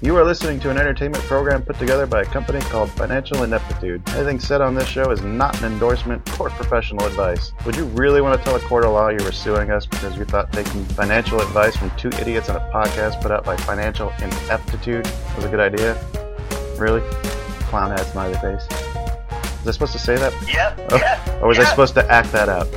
You are listening to an entertainment program put together by a company called Financial Ineptitude. Anything said on this show is not an endorsement or professional advice. Would you really want to tell a court of law you were suing us because you thought taking financial advice from two idiots on a podcast put out by Financial Ineptitude was a good idea? Really? Clown hat smiley face. Was I supposed to say that? Yep. Oh, yep. or was I supposed to act that out?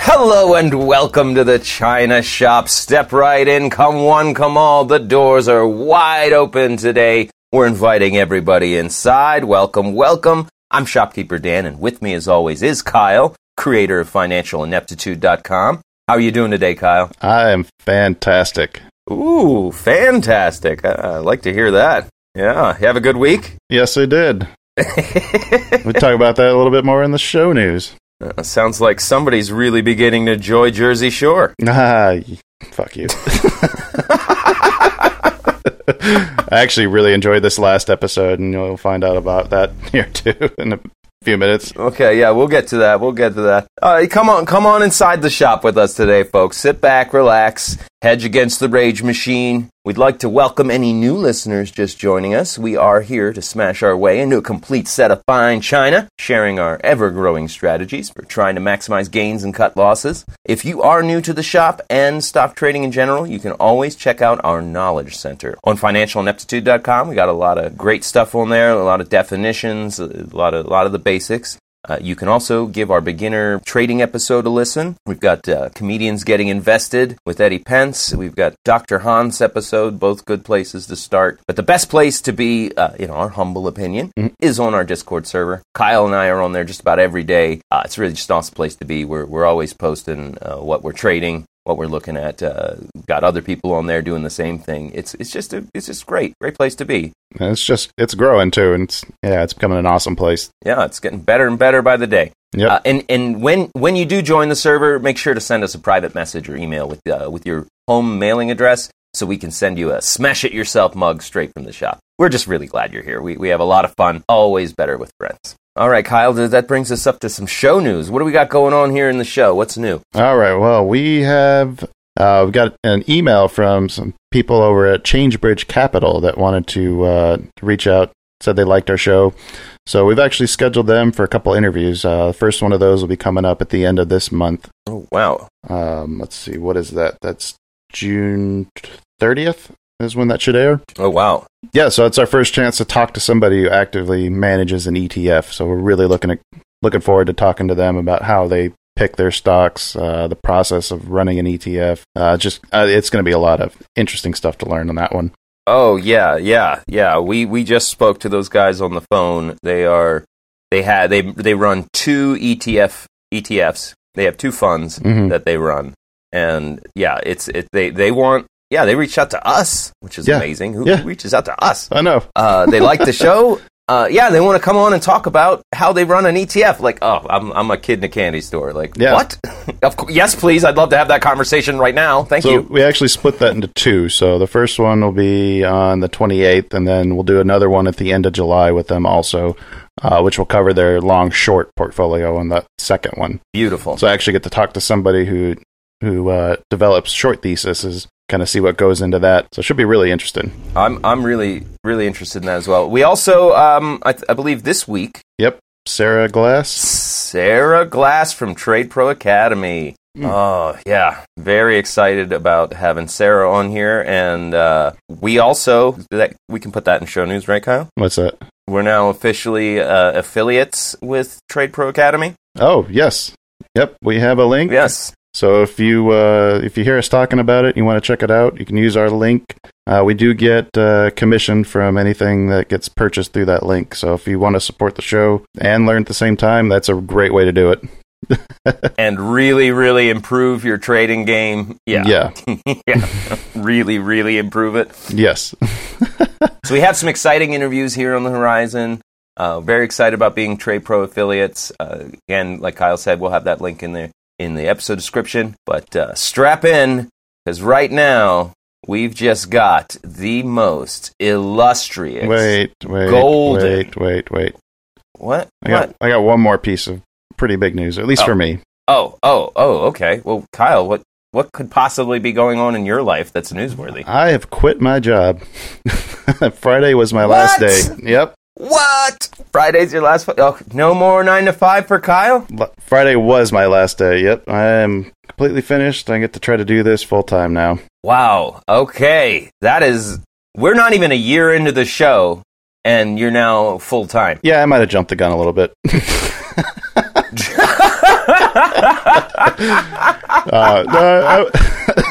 Hello and welcome to the China Shop. Step right in. Come one, come all. The doors are wide open today. We're inviting everybody inside. Welcome, welcome. I'm Shopkeeper Dan, and with me, as always, is Kyle, creator of FinancialIneptitude.com. How are you doing today, Kyle? I am fantastic. Ooh, fantastic. I, I like to hear that. Yeah, you have a good week? Yes, I did. we talk about that a little bit more in the show news. Uh, sounds like somebody's really beginning to enjoy Jersey Shore. Ah, fuck you. I actually really enjoyed this last episode, and you'll find out about that here too in a few minutes. Okay, yeah, we'll get to that. We'll get to that. Uh, come on, come on inside the shop with us today, folks. Sit back, relax, hedge against the rage machine. We'd like to welcome any new listeners just joining us. We are here to smash our way into a complete set of fine china, sharing our ever-growing strategies for trying to maximize gains and cut losses. If you are new to the shop and stock trading in general, you can always check out our knowledge center on financialineptitude.com. We got a lot of great stuff on there, a lot of definitions, a lot of a lot of the basics. Uh, you can also give our beginner trading episode a listen. We've got uh, comedians getting invested with Eddie Pence. We've got Dr. Hahn's episode. Both good places to start. But the best place to be, uh, in our humble opinion, is on our Discord server. Kyle and I are on there just about every day. Uh, it's really just an awesome place to be. We're we're always posting uh, what we're trading. What we're looking at, uh, got other people on there doing the same thing. It's it's just a, it's just great, great place to be. And it's just it's growing too, and it's yeah, it's becoming an awesome place. Yeah, it's getting better and better by the day. Yep. Uh, and and when when you do join the server, make sure to send us a private message or email with uh, with your home mailing address, so we can send you a smash it yourself mug straight from the shop. We're just really glad you're here. We we have a lot of fun. Always better with friends. All right, Kyle, that brings us up to some show news. What do we got going on here in the show? What's new? All right. Well, we have uh, we got an email from some people over at Changebridge Capital that wanted to uh, reach out. Said they liked our show, so we've actually scheduled them for a couple interviews. Uh, the first one of those will be coming up at the end of this month. Oh wow, Um, let's see, what is that? That's June thirtieth is when that should air. oh wow. Yeah, so it's our first chance to talk to somebody who actively manages an ETF. So we're really looking at looking forward to talking to them about how they pick their stocks, uh, the process of running an ETF. Uh, just uh, it's going to be a lot of interesting stuff to learn on that one. Oh yeah, yeah, yeah. We we just spoke to those guys on the phone. They are they had they they run two ETF ETFs. They have two funds Mhm. that they run, and yeah, it's it they they want yeah they reached out to us, which is Yeah. amazing. Who, Yeah. reaches out to us? I know. Uh, they like the show. Uh, yeah, they want to come on and talk about how they run an ETF. Like, oh, I'm I'm a kid in a candy store. Like, Yeah. what? of course, yes, please. I'd love to have that conversation right now. Thank So you. we actually split that into two. So the first one will be on the 28th, and then we'll do another one at the end of July with them also, uh, which will cover their long short portfolio on the second one. Beautiful. So I actually get to talk to somebody who who uh, develops short theses, kind of see what goes into that. So it should be really interesting. I'm I'm really really interested in that as well. We also um I, I believe this week Yep, Sarah Glass. Sarah Glass from Trade Pro Academy. Oh yeah, very excited about having Sarah on here, and uh, we also that we can put that in show news, right, Kyle? What's that? We're now officially uh, affiliates with Trade Pro Academy. Oh yes, yep. We have a link. Yes, So if you uh, if you hear us talking about it, you want to check it out, you can use our link. Uh, we do get uh, commission from anything that gets purchased through that link. So if you want to support the show and learn at the same time, that's a great way to do it. and really, really improve your trading game. Yeah. Yeah. yeah. Really, really improve it. Yes. So we have some exciting interviews here on the horizon. Uh, very excited about being Trade Pro affiliates. Uh, again, like Kyle said, we'll have that link in the in the episode description. But uh, strap in because right now we've just got the most illustrious. Wait, wait, Golden. wait, wait, wait. What? I got What? I got one more piece of pretty big news, at least Oh. for me. Oh, oh, oh. Okay. Well, Kyle, what what could possibly be going on in your life that's newsworthy? I have quit my job. Friday was my last day. Yep. What? Friday's your last. Oh, no more nine to five for Kyle. L- Friday was my last day. Yep. I am completely finished. I get to try to do this full time now. Wow. Okay. That is. We're not even a year into the show, and you're now full time. Yeah, I might have jumped the gun a little bit. uh, no,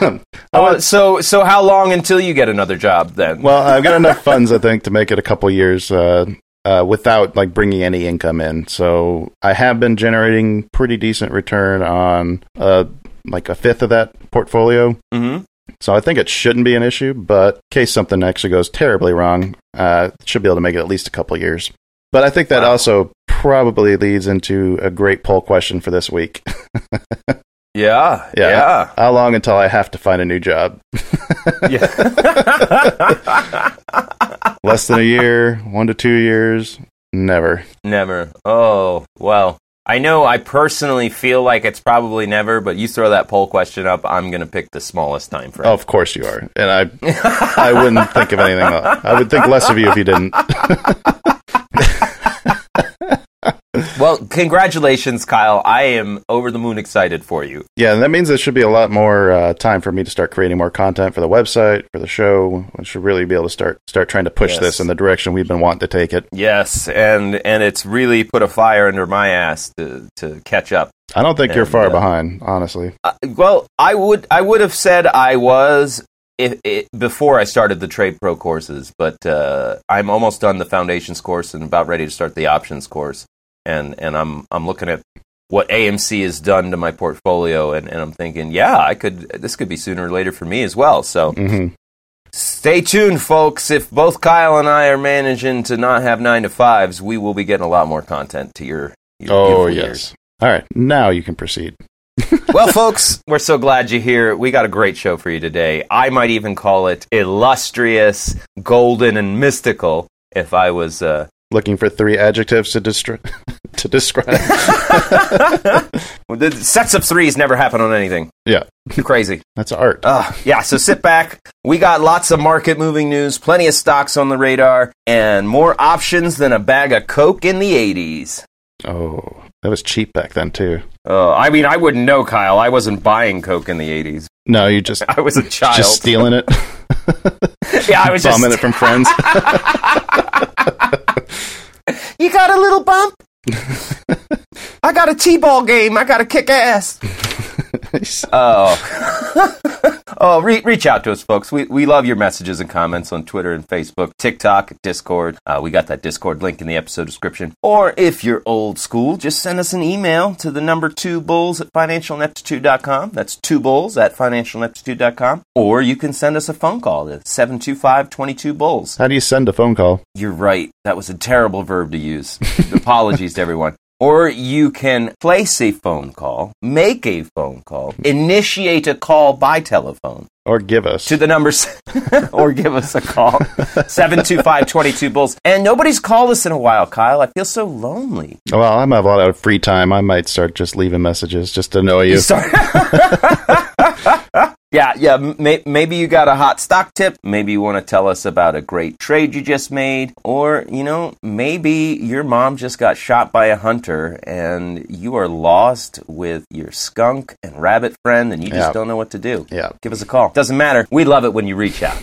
I- Oh, so so how long until you get another job then? well, I've got enough funds, I think, to make it a couple years uh, uh, without like bringing any income in. So I have been generating pretty decent return on uh, like a fifth of that portfolio. hmm So I think it shouldn't be an issue, but in case something actually goes terribly wrong, uh, should be able to make it at least a couple years. But I think that Wow. also probably leads into a great poll question for this week. Yeah. Yeah. Yeah. How long until I have to find a new job? Yeah. Less than a year, one to two years, never. never. Oh well. I know. I personally feel like it's probably never. But you throw that poll question up, I'm gonna pick the smallest time frame. Oh, of course you are, and I, I wouldn't think of anything. Else. I would think less of you if you didn't. Well, congratulations, Kyle. I am over the moon excited for you. Yeah, and that means there should be a lot more uh, time for me to start creating more content for the website, for the show. I should really be able to start start trying to push Yes. this in the direction we've been wanting to take it. Yes, and and it's really put a fire under my ass to to catch up. I don't think you're far uh, behind, honestly. Uh, well, I would I would have said I was if, if, before I started the Trade Pro courses, but uh, I'm almost done the foundations course and about ready to start the options course. And and I'm I'm looking at what AMC has done to my portfolio, and, and I'm thinking, yeah, I could this could be sooner or later for me as well. So hmm stay tuned, folks. If both Kyle and I are managing to not have nine to fives, we will be getting a lot more content to your. your Oh yes. ears. All right, now you can proceed. Well, folks, we're so glad you're here. We got a great show for you today. I might even call it illustrious, golden, and mystical. If I was, uh, Looking for three adjectives to destri- to describe. well, the sets of threes never happen on anything. yeah, Crazy. that's art. Uh, yeah, so sit back. We got lots of market moving news, plenty of stocks on the radar, and more options than a bag of Coke in the 80s. Oh, that was cheap back then too. Oh, I mean, I wouldn't know, Kyle. I wasn't buying Coke in the 80s. No, you just I was a child. just stealing it, yeah, I was just. bombing it from friends. You got a little bump? I got a T-ball game. I got to kick ass. Oh. oh, re- reach out to us, folks. We, we love your messages and comments on Twitter and Facebook, TikTok, Discord. Uh, we got that Discord link in the episode description. Or if you're old school, just send us an email to the number two bulls at financialineptitude.com. That's two bulls at financialineptitude.com. Or you can send us a phone call to 725 22 bulls. How do you send a phone call? You're right. That was a terrible verb to use. Apologies to everyone. Or you can place a phone call, make a phone call, initiate a call by telephone Or give us? to the numbers, or give us a call. 725 22 Bulls. And nobody's called us in a while, Kyle. I feel so lonely. well, I have a lot of free time. I might start just leaving messages just to annoy you. Sorry. yeah, yeah. May, maybe you got a hot stock tip. Maybe you want to tell us about a great trade you just made. Or, you know, maybe your mom just got shot by a hunter and you are lost with your skunk and rabbit friend and you just Yeah. don't know what to do. Yeah, Give us a call. Doesn't matter. We love it when you reach out.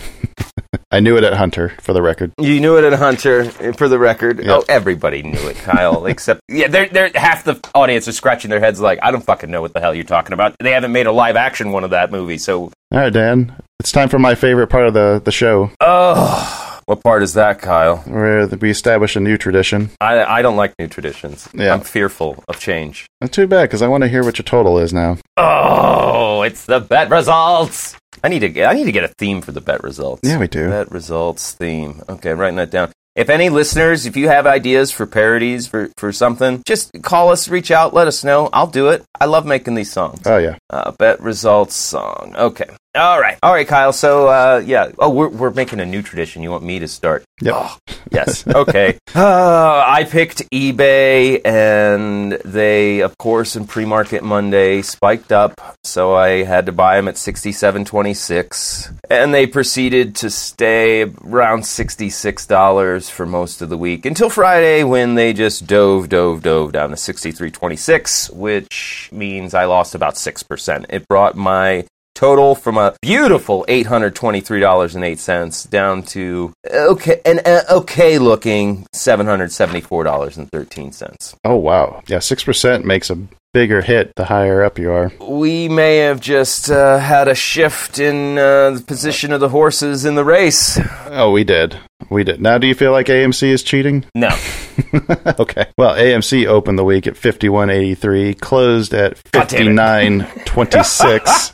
I knew it at Hunter for the record. You knew it at Hunter, for the record. Yeah. Oh, everybody knew it, Kyle. except, yeah, they're, they're half the audience are scratching their heads like, I don't fucking know what the hell you're talking about. They haven't made a live action one of that movie, so All right, Dan. It's time for my favorite part of the the show. Oh, What part is that, Kyle? where we establish a new tradition. I, I don't like new traditions. Yeah. I'm fearful of change. Not too bad because I want to hear what your total is now. Oh, it's the bet results. I need to get I need to get a theme for the bet results. Yeah, we do. Bet results theme. Okay, I'm writing that down. If any listeners, if you have ideas for parodies for, for something, just call us, reach out, let us know. I'll do it. I love making these songs. Oh yeah. Uh, bet results song. Okay. All right. All right, Kyle. So, uh, yeah. Oh, we're, we're making a new tradition. You want me to start? Yep. Oh, yes. Okay. uh, I picked eBay, and they, of course, in pre-market Monday spiked up. So I had to buy them at sixty-seven twenty-six, and they proceeded to stay around sixty-six dollars for most of the week until Friday, when they just dove, dove, dove down to sixty-three twenty-six, which means I lost about six percent. It brought my total from a beautiful eight hundred twenty-three dollars and eight cents down to okay an uh, okay looking seven hundred seventy-four dollars and thirteen cents. Oh wow. Yeah, six percent makes a bigger hit the higher up you are. We may have just uh, had a shift in uh, the position of the horses in the race. Oh, we did. We did. Now, do you feel like AMC is cheating? No, okay. Well, AMC opened the week at 51.83, closed at God damn it. 59.26.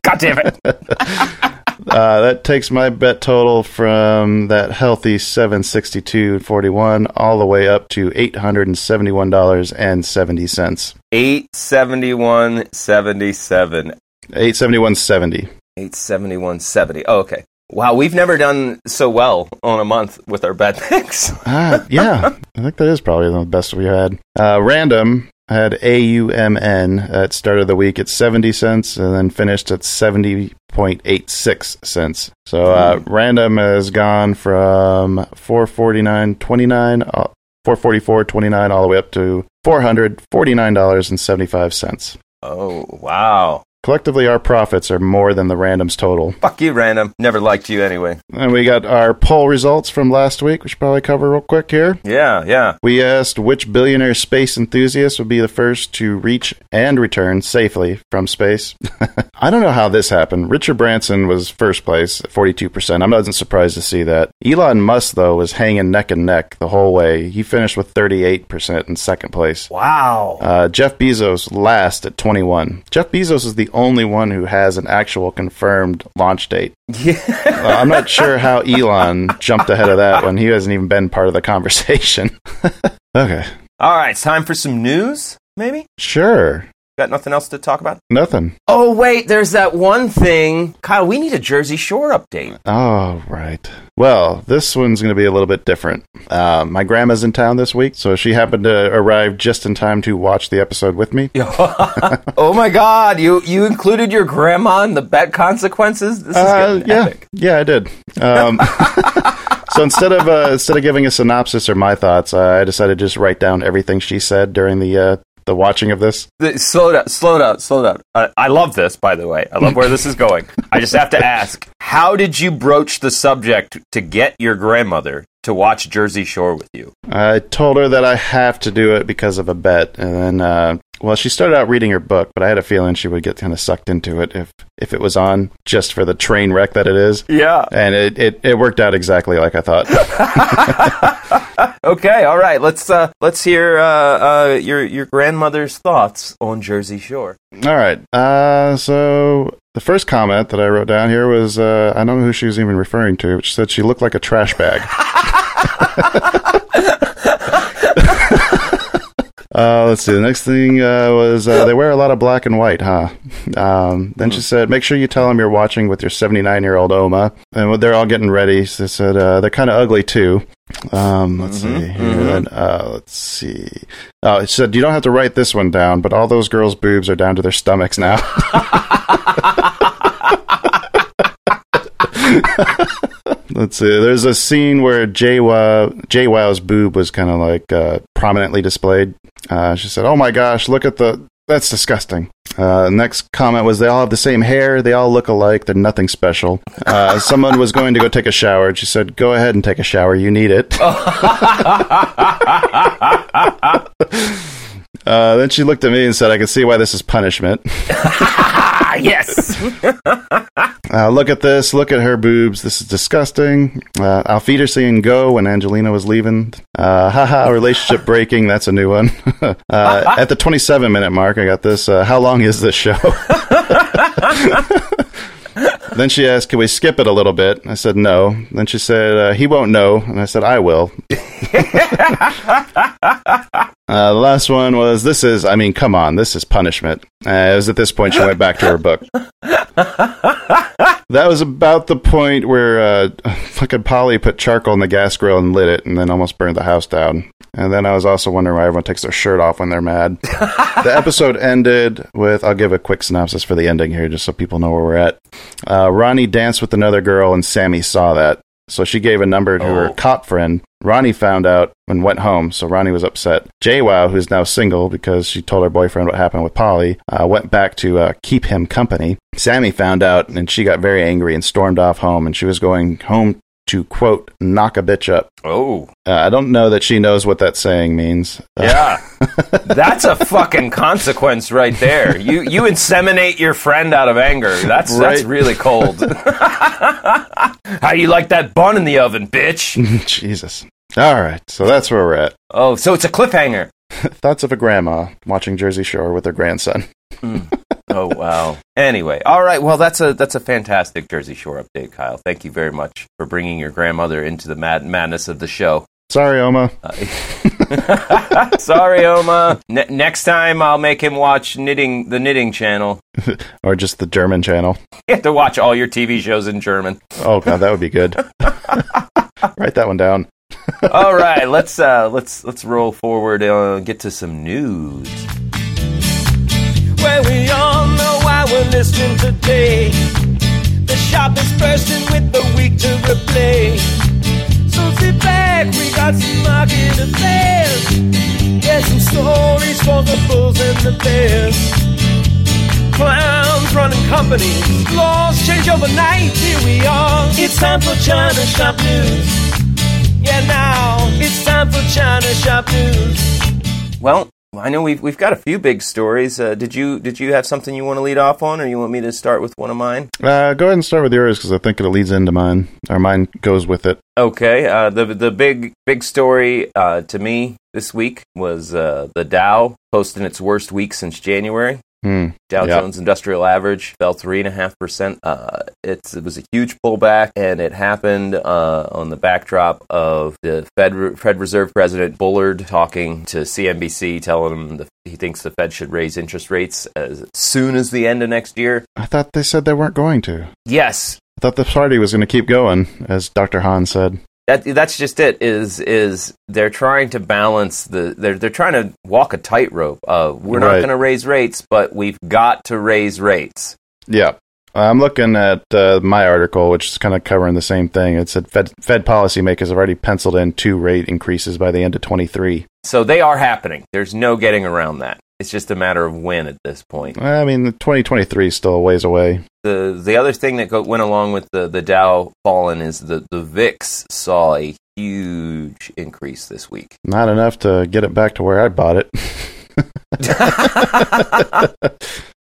God damn it! uh, that takes my bet total from that healthy 762.41 all the way up to $871.70. Eight seventy-one seventy-seven. 871.70. Eight seventy-one seventy. Oh, okay. Wow, we've never done so well on a month with our bet picks. Ah, yeah. I think that is probably the best we had. Uh, random had AUMN at start of the week at 70 cents and then finished at 70.86 cents. So uh, random has gone from 449.29, uh, 444.29 all the way up to $449.75. Oh, wow. Collectively, our profits are more than the random's total. Fuck you, random. Never liked you anyway. And we got our poll results from last week, we should probably cover real quick here. Yeah, yeah. We asked which billionaire space enthusiast would be the first to reach and return safely from space. I don't know how this happened. Richard Branson was first place at 42%. I'm not surprised to see that. Elon Musk, though, was hanging neck and neck the whole way. He finished with 38% in second place. Wow. Uh, Jeff Bezos last at 21. Jeff Bezos is the only one who has an actual confirmed launch date. Yeah. Uh, I'm not sure how Elon jumped ahead of that when he hasn't even been part of the conversation. okay. All right, it's time for some news, maybe? Sure. Got nothing else to talk about? Nothing. Oh, wait, there's that one thing. Kyle, we need a Jersey Shore update. Oh, right. Well, this one's going to be a little bit different. Uh, my grandma's in town this week, so she happened to arrive just in time to watch the episode with me. oh my god, you you included your grandma in the bet consequences? This is Uh, yeah, epic. yeah, I did. Um, so instead of uh, instead of giving a synopsis or my thoughts, uh, I decided to just write down everything she said during the uh, the watching of this. The- slow down, slow down, slow down. Uh, I love this, by the way. I love where this is going. I just have to ask how did you broach the subject to get your grandmother to watch Jersey Shore with you? I told her that I have to do it because of a bet, and then uh, well, she started out reading her book, but I had a feeling she would get kind of sucked into it if if it was on just for the train wreck that it is. Yeah. And it, it, it worked out exactly like I thought. Okay, all right. Let's uh, let's hear uh, uh, your your grandmother's thoughts on Jersey Shore. All right. Uh, so the first comment that I wrote down here was uh, I don't know who she was even referring to. She said she looked like a trash bag. Uh, let's see. The next thing uh, was uh, they wear a lot of black and white, huh? Um, then she said, "Make sure you tell them you're watching with your 79 year old Oma." And they're all getting ready. She said uh, they're kind of ugly too. Um, let's see. Here, then, uh, let's see. Oh, she said you don't have to write this one down, but all those girls' boobs are down to their stomachs now. Let's see. There's a scene where JWoww, JWoww's boob was kind of like uh, prominently displayed. Uh, she said, "Oh my gosh, look at the. That's disgusting." Uh, next comment was, "They all have the same hair. They all look alike. They're nothing special." Uh, someone was going to go take a shower, and she said, "Go ahead and take a shower. You need it." Uh, then she looked at me and said, "I can see why this is punishment." Yes. Uh, look at this. Look at her boobs. This is disgusting. Uh, I'll feed her seeing go when Angelina was leaving. Uh, haha, relationship breaking. That's a new one. uh, at the 27 minute mark, I got this. Uh, how long is this show? then she asked, Can we skip it a little bit? I said, No. Then she said, uh, He won't know. And I said, I will. Uh, the last one was this is, I mean, come on, this is punishment. Uh, it was at this point she went back to her book. That was about the point where uh, fucking Pauly put charcoal in the gas grill and lit it and then almost burned the house down. And then I was also wondering why everyone takes their shirt off when they're mad. the episode ended with I'll give a quick synopsis for the ending here just so people know where we're at. Uh, Ronnie danced with another girl and Sammy saw that. So she gave a number to her Oh. cop friend. Ronnie found out and went home, so Ronnie was upset. JWoww, who's now single because she told her boyfriend what happened with Pauly, uh, went back to uh, keep him company. Sammy found out and she got very angry and stormed off home, and she was going home to, quote, knock a bitch up. Oh, Uh, I don't know that she knows what that saying means. Uh, yeah. That's a fucking consequence right there. You you inseminate your friend out of anger. That's that's really cold. How you like that bun in the oven, bitch? Jesus. All right, so that's where we're at. Oh, so it's a cliffhanger. Thoughts of a grandma watching Jersey Shore with her grandson. Oh wow. Anyway, all right. Well, that's a that's a fantastic Jersey Shore update, Kyle. Thank you very much for bringing your grandmother into the mad madness of the show. Sorry, Oma. Sorry, Oma. Ne- next time, I'll make him watch knitting the knitting channel. Or just the German channel. You have to watch all your TV shows in German. Oh, God, that would be good. Write that one down. all right, let's uh, let's let's roll forward and get to some news. Why today. The shop is bursting with the week to replay. So sit back, we got some market affairs. Yeah, some stories for the bulls and the bears. Clowns running companies, laws change overnight. Here we are. It's time for China Shop News. Yeah, now it's time for China Shop News. Well, I know we've we've got a few big stories. Uh, did you did you have something you want to lead off on, or you want me to start with one of mine? Uh, go ahead and start with yours because I think it leads into mine, or mine goes with it. Okay. Uh, the the big big story uh, to me this week was uh, the Dow posting its worst week since January. Hmm. Dow Yeah. Jones Industrial Average fell three and a half percent. Uh, it was a huge pullback, and it happened uh, on the backdrop of the Fed Fed Reserve President Bullard talking to CNBC, telling him the, he thinks the Fed should raise interest rates as soon as the end of next year. I thought they said they weren't going to. Yes, I thought the party was going to keep going, as Dr. Hahn said. That that's just it is is they're trying to balance the they're they're trying to walk a tightrope uh we're not going to raise rates but we've got to raise rates Yeah. I'm looking at uh, my article, which is kind of covering the same thing. It said Fed, Fed policymakers have already penciled in two rate increases by the end of 23. so they are happening there's no getting around that it's just a matter of when at this point I mean, 2023 is still a ways away. the the other thing that go, went along with the the Dow falling is the the VIX saw a huge increase this week Not enough to get it back to where I bought it.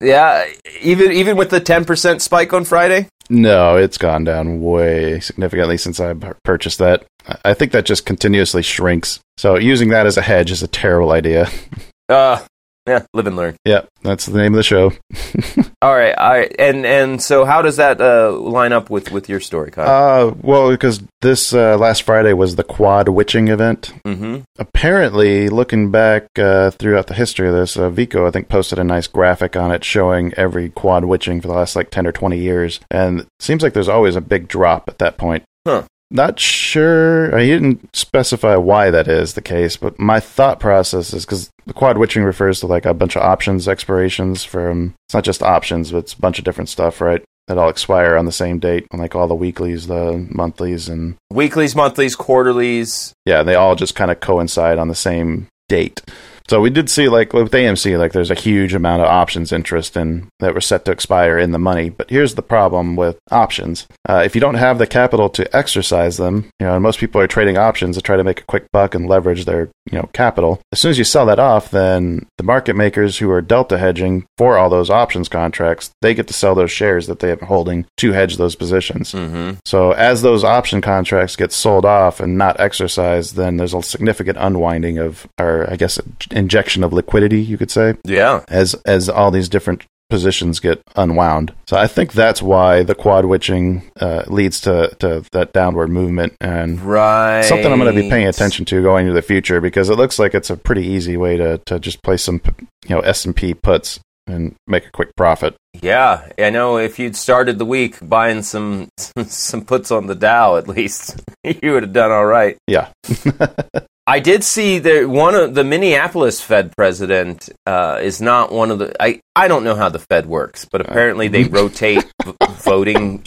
yeah even even with the 10% spike on Friday no, it's gone down way significantly since I purchased that. I- I think that just continuously shrinks. So using that as a hedge is a terrible idea. uh yeah live and learn Yeah, that's the name of the show. All right, all right, and and so how does that uh, line up with with your story, Kyle? Uh, well, because this uh, last Friday was the quad witching event. mm-hmm. Apparently, looking back uh, throughout the history of this, uh, Vico I think posted a nice graphic on it showing every quad witching for the last like ten or twenty years, and it seems like there's always a big drop at that point. Huh. Not sure. He didn't specify why that is the case, but my thought process is because the quad witching refers to like a bunch of options expirations from. It's not just options, but it's a bunch of different stuff, right? That all expire on the same date, like all the weeklies, the monthlies, and Weeklies, monthlies, quarterlies. yeah, they all just kind of coincide on the same date. So we did see like with AMC, like there's a huge amount of options interest in that were set to expire in the money. But here's the problem with options: uh, if you don't have the capital to exercise them, you know, and most people are trading options to try to make a quick buck and leverage their you know capital. As soon as you sell that off, then the market makers who are delta hedging for all those options contracts, they get to sell those shares that they have been holding to hedge those positions. Mm-hmm. So as those option contracts get sold off and not exercised, then there's a significant unwinding of, or I guess, injection of liquidity, you could say, Yeah. as as all these different positions get unwound. So I think that's why the quad witching uh, leads to to that downward movement and. Right. Something I'm going to be paying attention to going into the future because it looks like it's a pretty easy way to, to just place some you know S and P puts and make a quick profit. Yeah, I know. If you'd started the week buying some some puts on the Dow, at least you would have done all right. Yeah, I did see that one of the Minneapolis Fed president uh, is not one of the. I I don't know how the Fed works, but apparently they rotate v- voting.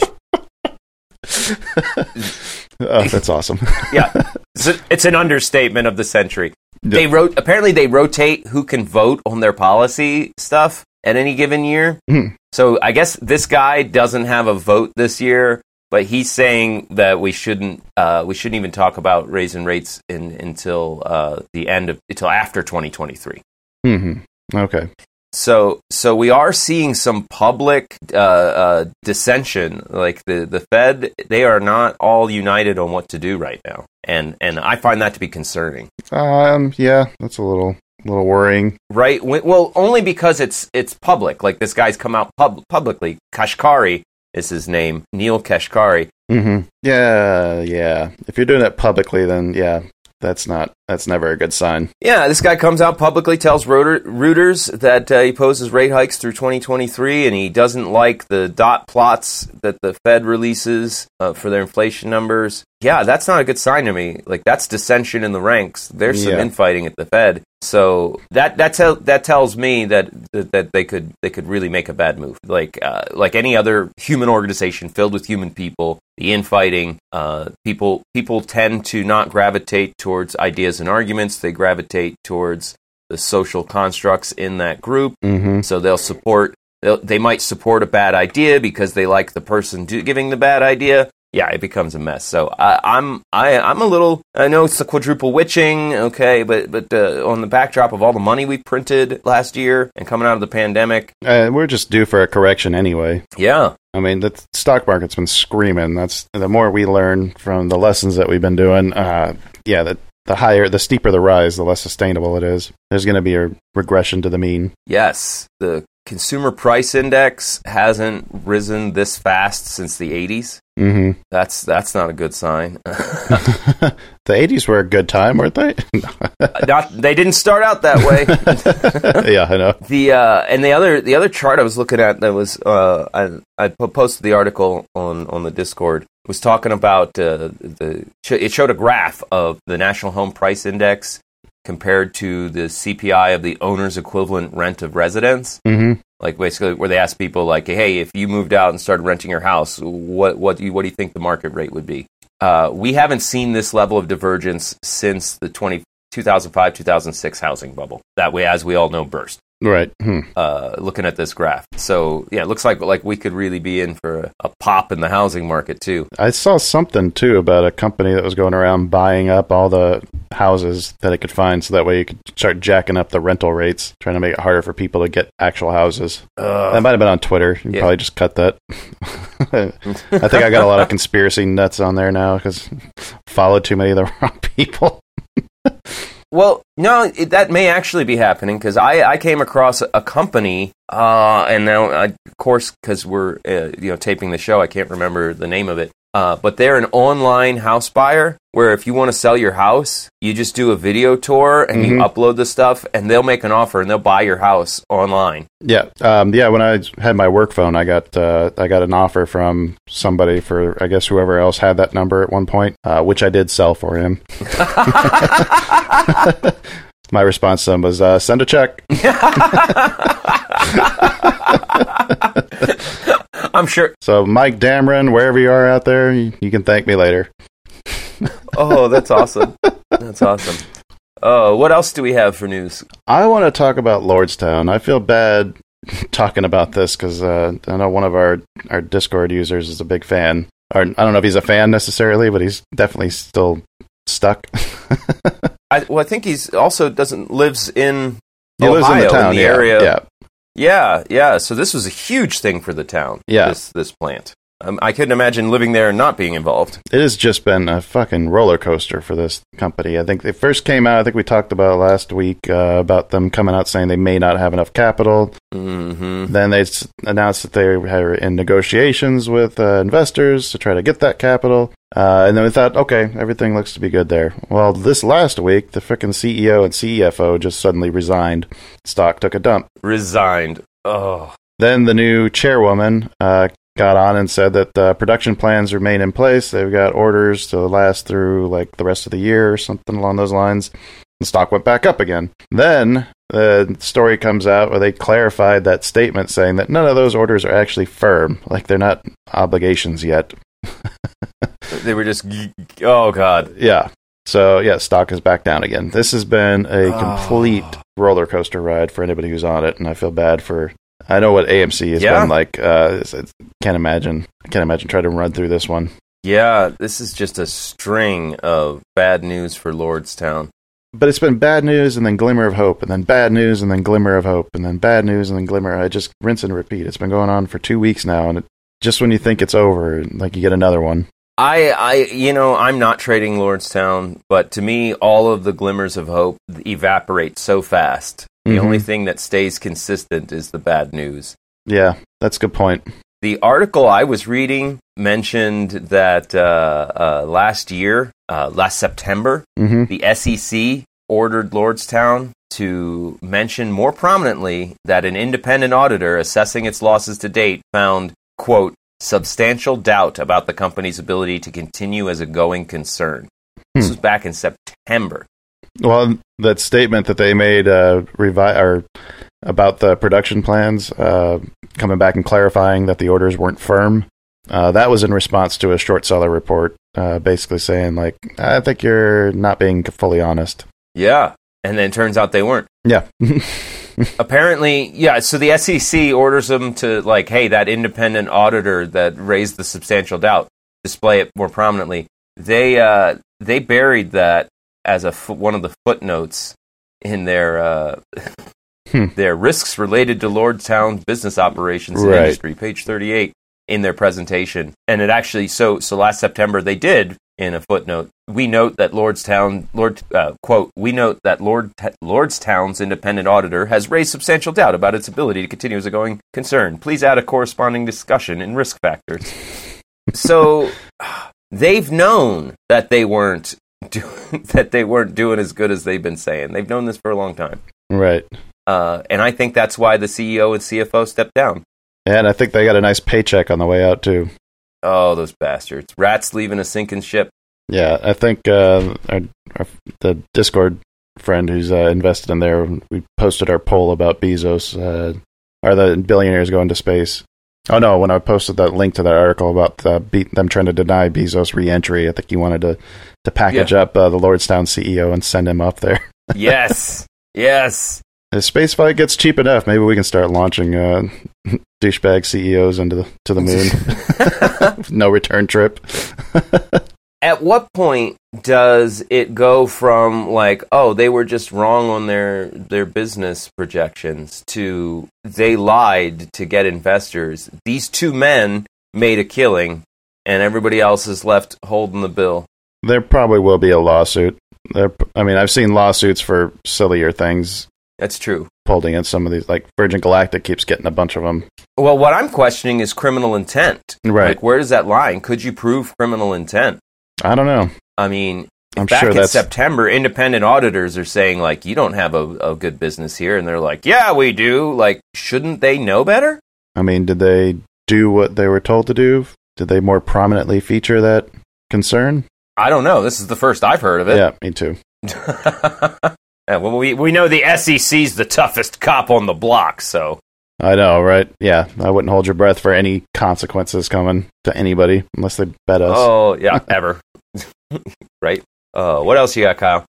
oh, that's awesome. Yeah, it's, an understatement of the century. They wrote. Apparently, they rotate who can vote on their policy stuff at any given year. Hmm. So I guess this guy doesn't have a vote this year, but he's saying that we shouldn't. Uh, we shouldn't even talk about raising rates in, until uh, the end of until after 2023. hmm Okay. So, so we are seeing some public uh, uh, dissension. Like the, the Fed, they are not all united on what to do right now, and and I find that to be concerning. Um. Yeah, that's a little little worrying. Right? Well, only because it's it's public. Like this guy's come out pub- publicly. Kashkari is his name, Neel Kashkari. hmm Yeah, yeah. If you're doing it publicly, then yeah, that's not that's never a good sign. Yeah, this guy comes out publicly, tells Reuters that uh, he poses rate hikes through 2023, and he doesn't like the dot plots that the Fed releases uh, for their inflation numbers. Yeah, that's not a good sign to me. Like that's dissension in the ranks. There's some Yeah. infighting at the Fed. So that that tell that tells me that, that that they could they could really make a bad move. Like uh, like any other human organization filled with human people, the infighting, uh, people people tend to not gravitate towards ideas and arguments. They gravitate towards the social constructs in that group. hmm So they'll support. They'll, they might support a bad idea because they like the person do, giving the bad idea. Yeah, it becomes a mess. So I, I'm I, I'm a little. I know it's the quadruple witching, okay, but but uh, on the backdrop of all the money we printed last year and coming out of the pandemic, Uh, we're just due for a correction anyway. yeah, I mean, the stock market's been screaming. That's the more we learn from the lessons that we've been doing. Uh, yeah, the the higher, the steeper the rise, the less sustainable it is. There's going to be a regression to the mean. yes, the consumer price index hasn't risen this fast since the 80s. hmm That's that's not a good sign. the 80s were a good time, weren't they? not they didn't start out that way. yeah, I know. The uh, and the other the other chart I was looking at that was uh, I I posted the article on on the Discord was talking about uh, the it showed a graph of the National Home Price Index compared to the CPI of the owner's equivalent rent of residence. hmm Like basically where they ask people like, hey, if you moved out and started renting your house, what what do you what do you think the market rate would be? Uh, we haven't seen this level of divergence since the 20, 2005 2006 housing bubble. That way, as we all know, burst. Right. Hmm. Uh, looking at this graph, so yeah, it looks like like we could really be in for a, a pop in the housing market too. I saw something too about a company that was going around buying up all the houses that it could find, so that way you could start jacking up the rental rates, trying to make it harder for people to get actual houses. Uh, that might have been on Twitter. You yeah. probably just cut that. I think I got a lot of conspiracy nuts on there now because followed too many of the wrong people. Well, no, it, that may actually be happening because I, I came across a company, uh, and now, I, of course, because we're uh, you know taping the show, I can't remember the name of it. Uh, but they're an online house buyer where if you want to sell your house, you just do a video tour and you Mhm. upload the stuff, and they'll make an offer and they'll buy your house online. Yeah, um, yeah. When I had my work phone, I got uh, I got an offer from somebody for I guess whoever else had that number at one point, uh, which I did sell for him. my response to them was uh, send a check. I'm sure. So Mike Damron, wherever you are out there, you, you can thank me later. Oh, that's awesome. That's awesome. Oh, what else do we have for news? I want to talk about Lordstown. I feel bad talking about this because uh, I know one of our, our Discord users is a big fan. Or I don't know if he's a fan necessarily, but he's definitely still stuck. I, well, I think he's also doesn't lives in he Ohio, lives in the town, the yeah, area. Yeah, yeah, yeah. So this was a huge thing for the town. Yeah. this this plant. Um, I couldn't imagine living there and not being involved. it has just been a fucking roller coaster for this company. I think they first came out. I think we talked about last week uh, about them coming out saying they may not have enough capital. hmm Then they announced that they were in negotiations with uh, investors to try to get that capital. Uh, and then we thought, okay, everything looks to be good there. Well, this last week, the frickin' CEO and CFO just suddenly resigned. Stock took a dump. Resigned. Oh, Then the new chairwoman uh, got on and said that uh, production plans remain in place. They've got orders to last through like the rest of the year or something along those lines. The stock went back up again. Then the story comes out where they clarified that statement saying that none of those orders are actually firm, like they're not obligations yet. they were just. Oh God. Yeah. So yeah, stock is back down again. This has been a Oh. complete roller coaster ride for anybody who's on it, and I feel bad for. I know what AMC has Yeah. been like. Uh, can't imagine. Can't imagine trying to run through this one. Yeah, this is just a string of bad news for Lordstown. But it's been bad news and then glimmer of hope, and then bad news and then glimmer of hope, and then bad news and then glimmer. I just rinse and repeat. It's been going on for two weeks now, and it, just when you think it's over, like you get another one. I, I, you know, I'm not trading Lordstown, but to me, all of the glimmers of hope evaporate so fast. The Mhm. only thing that stays consistent is the bad news. Yeah, that's a good point. The article I was reading mentioned that uh, uh, last year, uh, last September, hmm the SEC ordered Lordstown to mention more prominently that an independent auditor assessing its losses to date found, quote, substantial doubt about the company's ability to continue as a going concern. This Hmm. was back in September. Well, that statement that they made uh, revi- or about the production plans, uh, coming back and clarifying that the orders weren't firm, uh, that was in response to a short seller report, uh, basically saying like, "I think you're not being fully honest." Yeah. And then it turns out they weren't. Yeah, Apparently, yeah, so the SEC orders them to, like, hey, that independent auditor that raised the substantial doubt, display it more prominently. They, uh, they buried that as a one of the footnotes in their, uh, Hmm. their risks related to Lordstown's business operations and Right. industry, page 38 in their presentation. And it actually, so, so last September they did in a footnote. We note that Lordstown, Lord, uh, quote, we note that Lord, Lordstown's independent auditor has raised substantial doubt about its ability to continue as a going concern. Please add a corresponding discussion in risk factors. so they've known that they weren't doing, that they weren't doing as good as they've been saying. They've known this for a long time. right. Uh, and I think that's why the CEO and CFO stepped down. And I think they got a nice paycheck on the way out too. Oh, those bastards. Rats leaving a sinking ship. Yeah, I think uh, our, our, the Discord friend who's uh, invested in there, we posted our poll about Bezos. Uh, are the billionaires going to space? Oh no! When I posted that link to that article about uh, be- them trying to deny Bezos re-entry, I think he wanted to to package up uh, the Lordstown CEO and send him up there. Yes. yes. If space flight gets cheap enough, maybe we can start launching uh, douchebag CEOs into the to the moon. no return trip. At what point does it go from like, oh, they were just wrong on their their business projections to they lied to get investors? These two men made a killing and everybody else is left holding the bill. There probably will be a lawsuit. There, I mean, I've seen lawsuits for sillier things That's true. pulled against some of these. Like Virgin Galactic keeps getting a bunch of them. Well, what I'm questioning is criminal intent. Right. Like, where does that line? Could you prove criminal intent? I don't know. I mean, I'm back sure in that's September, independent auditors are saying like, you don't have a, a good business here, and they're like, yeah, we do. Like, shouldn't they know better? I mean, did they do what they were told to do? Did they more prominently feature that concern? I don't know. This is the first I've heard of it. Yeah, me too. Yeah, well, we we know the SEC's the toughest cop on the block, so I know, right? Yeah, I wouldn't hold your breath for any consequences coming to anybody unless they bet us. oh yeah, ever, right? Uh, what else you got, Kyle?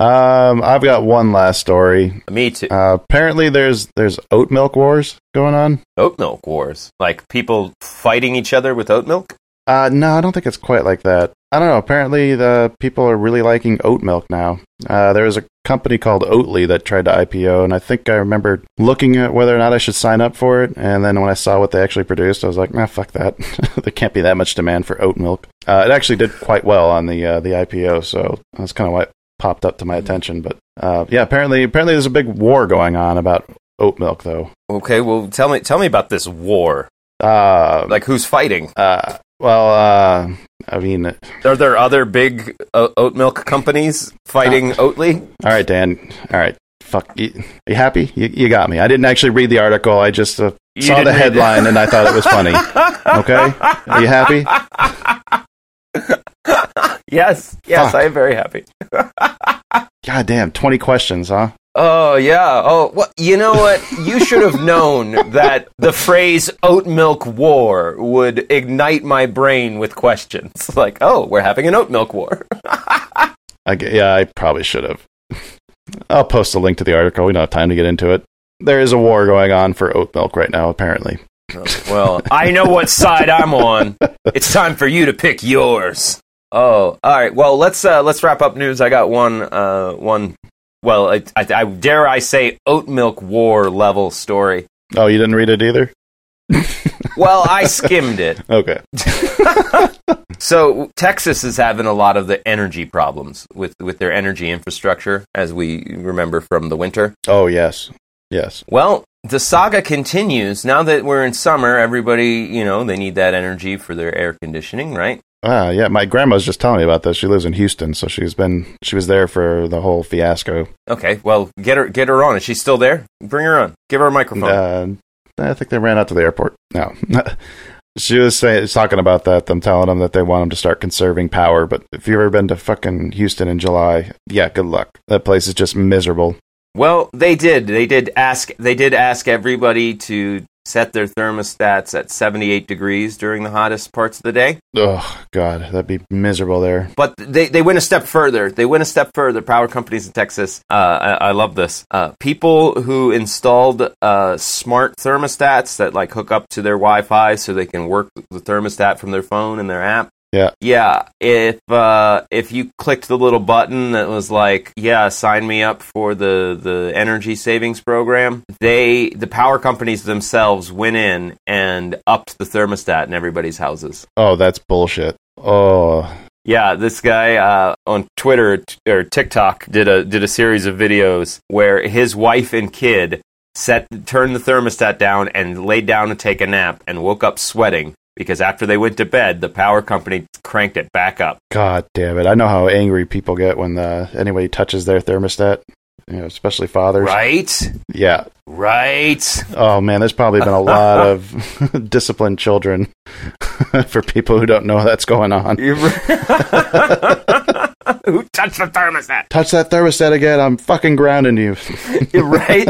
Um, I've got one last story. Me too. Uh, apparently, there's there's oat milk wars going on. oat milk wars. Like people fighting each other with oat milk? Uh, no, I don't think it's quite like that. I don't know. Apparently, the people are really liking oat milk now. Uh, there was a company called Oatly that tried to IPO, and I think I remember looking at whether or not I should sign up for it. And then when I saw what they actually produced, I was like, nah, fuck that. there can't be that much demand for oat milk. Uh, it actually did quite well on the uh, the IPO, so that's kind of why it popped up to my attention. But uh, yeah, apparently, apparently, there's a big war going on about oat milk, though. Okay, well tell me tell me about this war. Uh, Like who's fighting? uh, well, uh, I mean, Are there other big uh, oat milk companies fighting Oatly? All right, Dan. All right. Fuck. You, you happy? You, you got me. I didn't actually read the article. I just uh, saw the headline and I thought it was funny. Okay. Are you happy? Yes, yes, Fuck. I am very happy. God damn. 20 questions, huh? Oh yeah. Oh, well, you know what? You should have known that the phrase "oat milk war" would ignite my brain with questions. Like, oh, we're having an oat milk war. I, yeah, I probably should have. I'll post a link to the article. We don't have time to get into it. There is a war going on for oat milk right now, apparently. Oh, well, I know what side I'm on. It's time for you to pick yours. Oh, all right. Well, let's uh, let's wrap up news. I got one uh, one. Well, I, I, I dare I say oat milk war level story. Oh, you didn't read it either? Well, I skimmed it. Okay. So Texas is having a lot of the energy problems with with their energy infrastructure, as we remember from the winter. Oh, yes. Yes. Well, the saga continues. Now that we're in summer, everybody, you know, they need that energy for their air conditioning, right? Ah, yeah. My grandma's just telling me about this. She lives in Houston, so she's been she was there for the whole fiasco. Okay, well, get her get her on. Is she still there? Bring her on. Give her a microphone. Uh, I think they ran out to the airport. No. she was saying, talking about that, them telling them that they want them to start conserving power. But if you've ever been to fucking Houston in July, yeah, good luck. That place is just miserable. Well, they did. They did ask. They did ask everybody to set their thermostats at 78 degrees during the hottest parts of the day. Oh, God, that'd be miserable there. But they, they went a step further. They went a step further. Power companies in Texas. Uh, I, I love this. Uh, people who installed uh, smart thermostats that like hook up to their Wi-Fi so they can work the thermostat from their phone and their app. Yeah. Yeah. If uh, if you clicked the little button that was like, yeah, sign me up for the the energy savings program, they the power companies themselves went in and upped the thermostat in everybody's houses. Oh, that's bullshit. Oh, Yeah, this guy uh, on Twitter t- or TikTok did a did a series of videos where his wife and kid set turned the thermostat down and laid down to take a nap and woke up sweating because after they went to bed, the power company cranked it back up. God damn it. I know how angry people get when uh, anybody touches their thermostat, you know, especially fathers. Right, Yeah. right. Oh, man, there's probably been a lot of disciplined children for people who don't know that's going on. Who touched the thermostat? Touch that thermostat again, I'm fucking grounding you. right?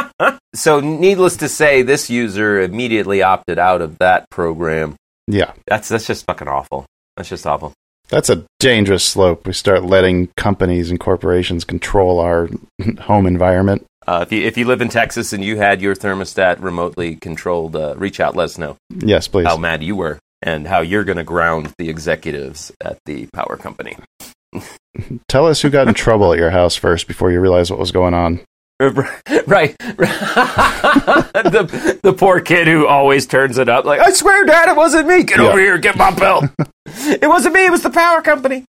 so, needless to say, this user immediately opted out of that program. yeah. That's that's just fucking awful. That's just awful. That's a dangerous slope. We start letting companies and corporations control our home environment. Uh, if you if you live in Texas and you had your thermostat remotely controlled, uh, reach out. Let us know Yes, please. how mad you were and how you're going to ground the executives at the power company. Tell us who got in trouble at your house first before you realized what was going on. right, the the poor kid who always turns it up like I swear, Dad, it wasn't me. Get Yeah. over here, get my belt. it wasn't me. It was the power company.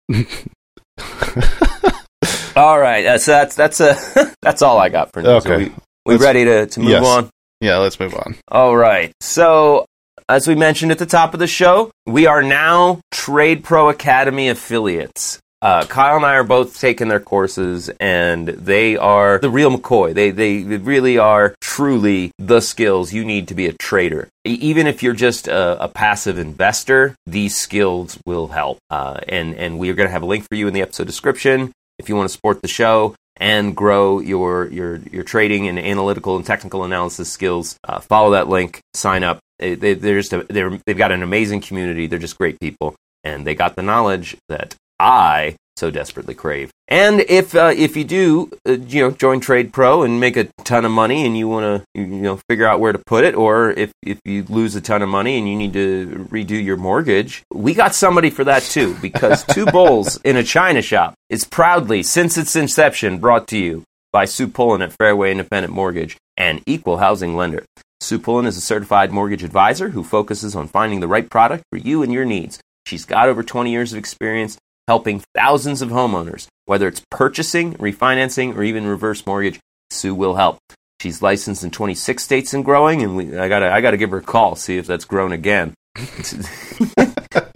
all right, that's that's that's uh, a that's all I got for news. Okay. Are we, we ready to, to move Yes. on? Yeah, let's move on. All right. So, as we mentioned at the top of the show, we are now Trade Pro Academy affiliates. Uh, Kyle and I are both taking their courses, and they are the real McCoy. They, they really are truly the skills you need to be a trader. Even if you're just a, a passive investor, these skills will help. Uh, and and we are going to have a link for you in the episode description if you want to support the show and grow your your your trading and analytical and technical analysis skills. Uh, follow that link, sign up. They, they're just a, they're, they've got an amazing community. They're just great people, and they got the knowledge that I so desperately crave. And if uh, if you do, uh, you know, join Trade Pro and make a ton of money, and you want to, you know, figure out where to put it, or if if you lose a ton of money and you need to redo your mortgage, we got somebody for that too. Because Two Bulls in a China Shop is proudly, since its inception, brought to you by Sue Pullen at Fairway Independent Mortgage and Equal Housing Lender. Sue Pullen is a certified mortgage advisor who focuses on finding the right product for you and your needs. She's got over 20 years of experience helping thousands of homeowners, whether it's purchasing, refinancing, or even reverse mortgage. Sue will help. She's licensed in 26 states and growing, and we, I gotta I gotta give her a call see if that's grown again.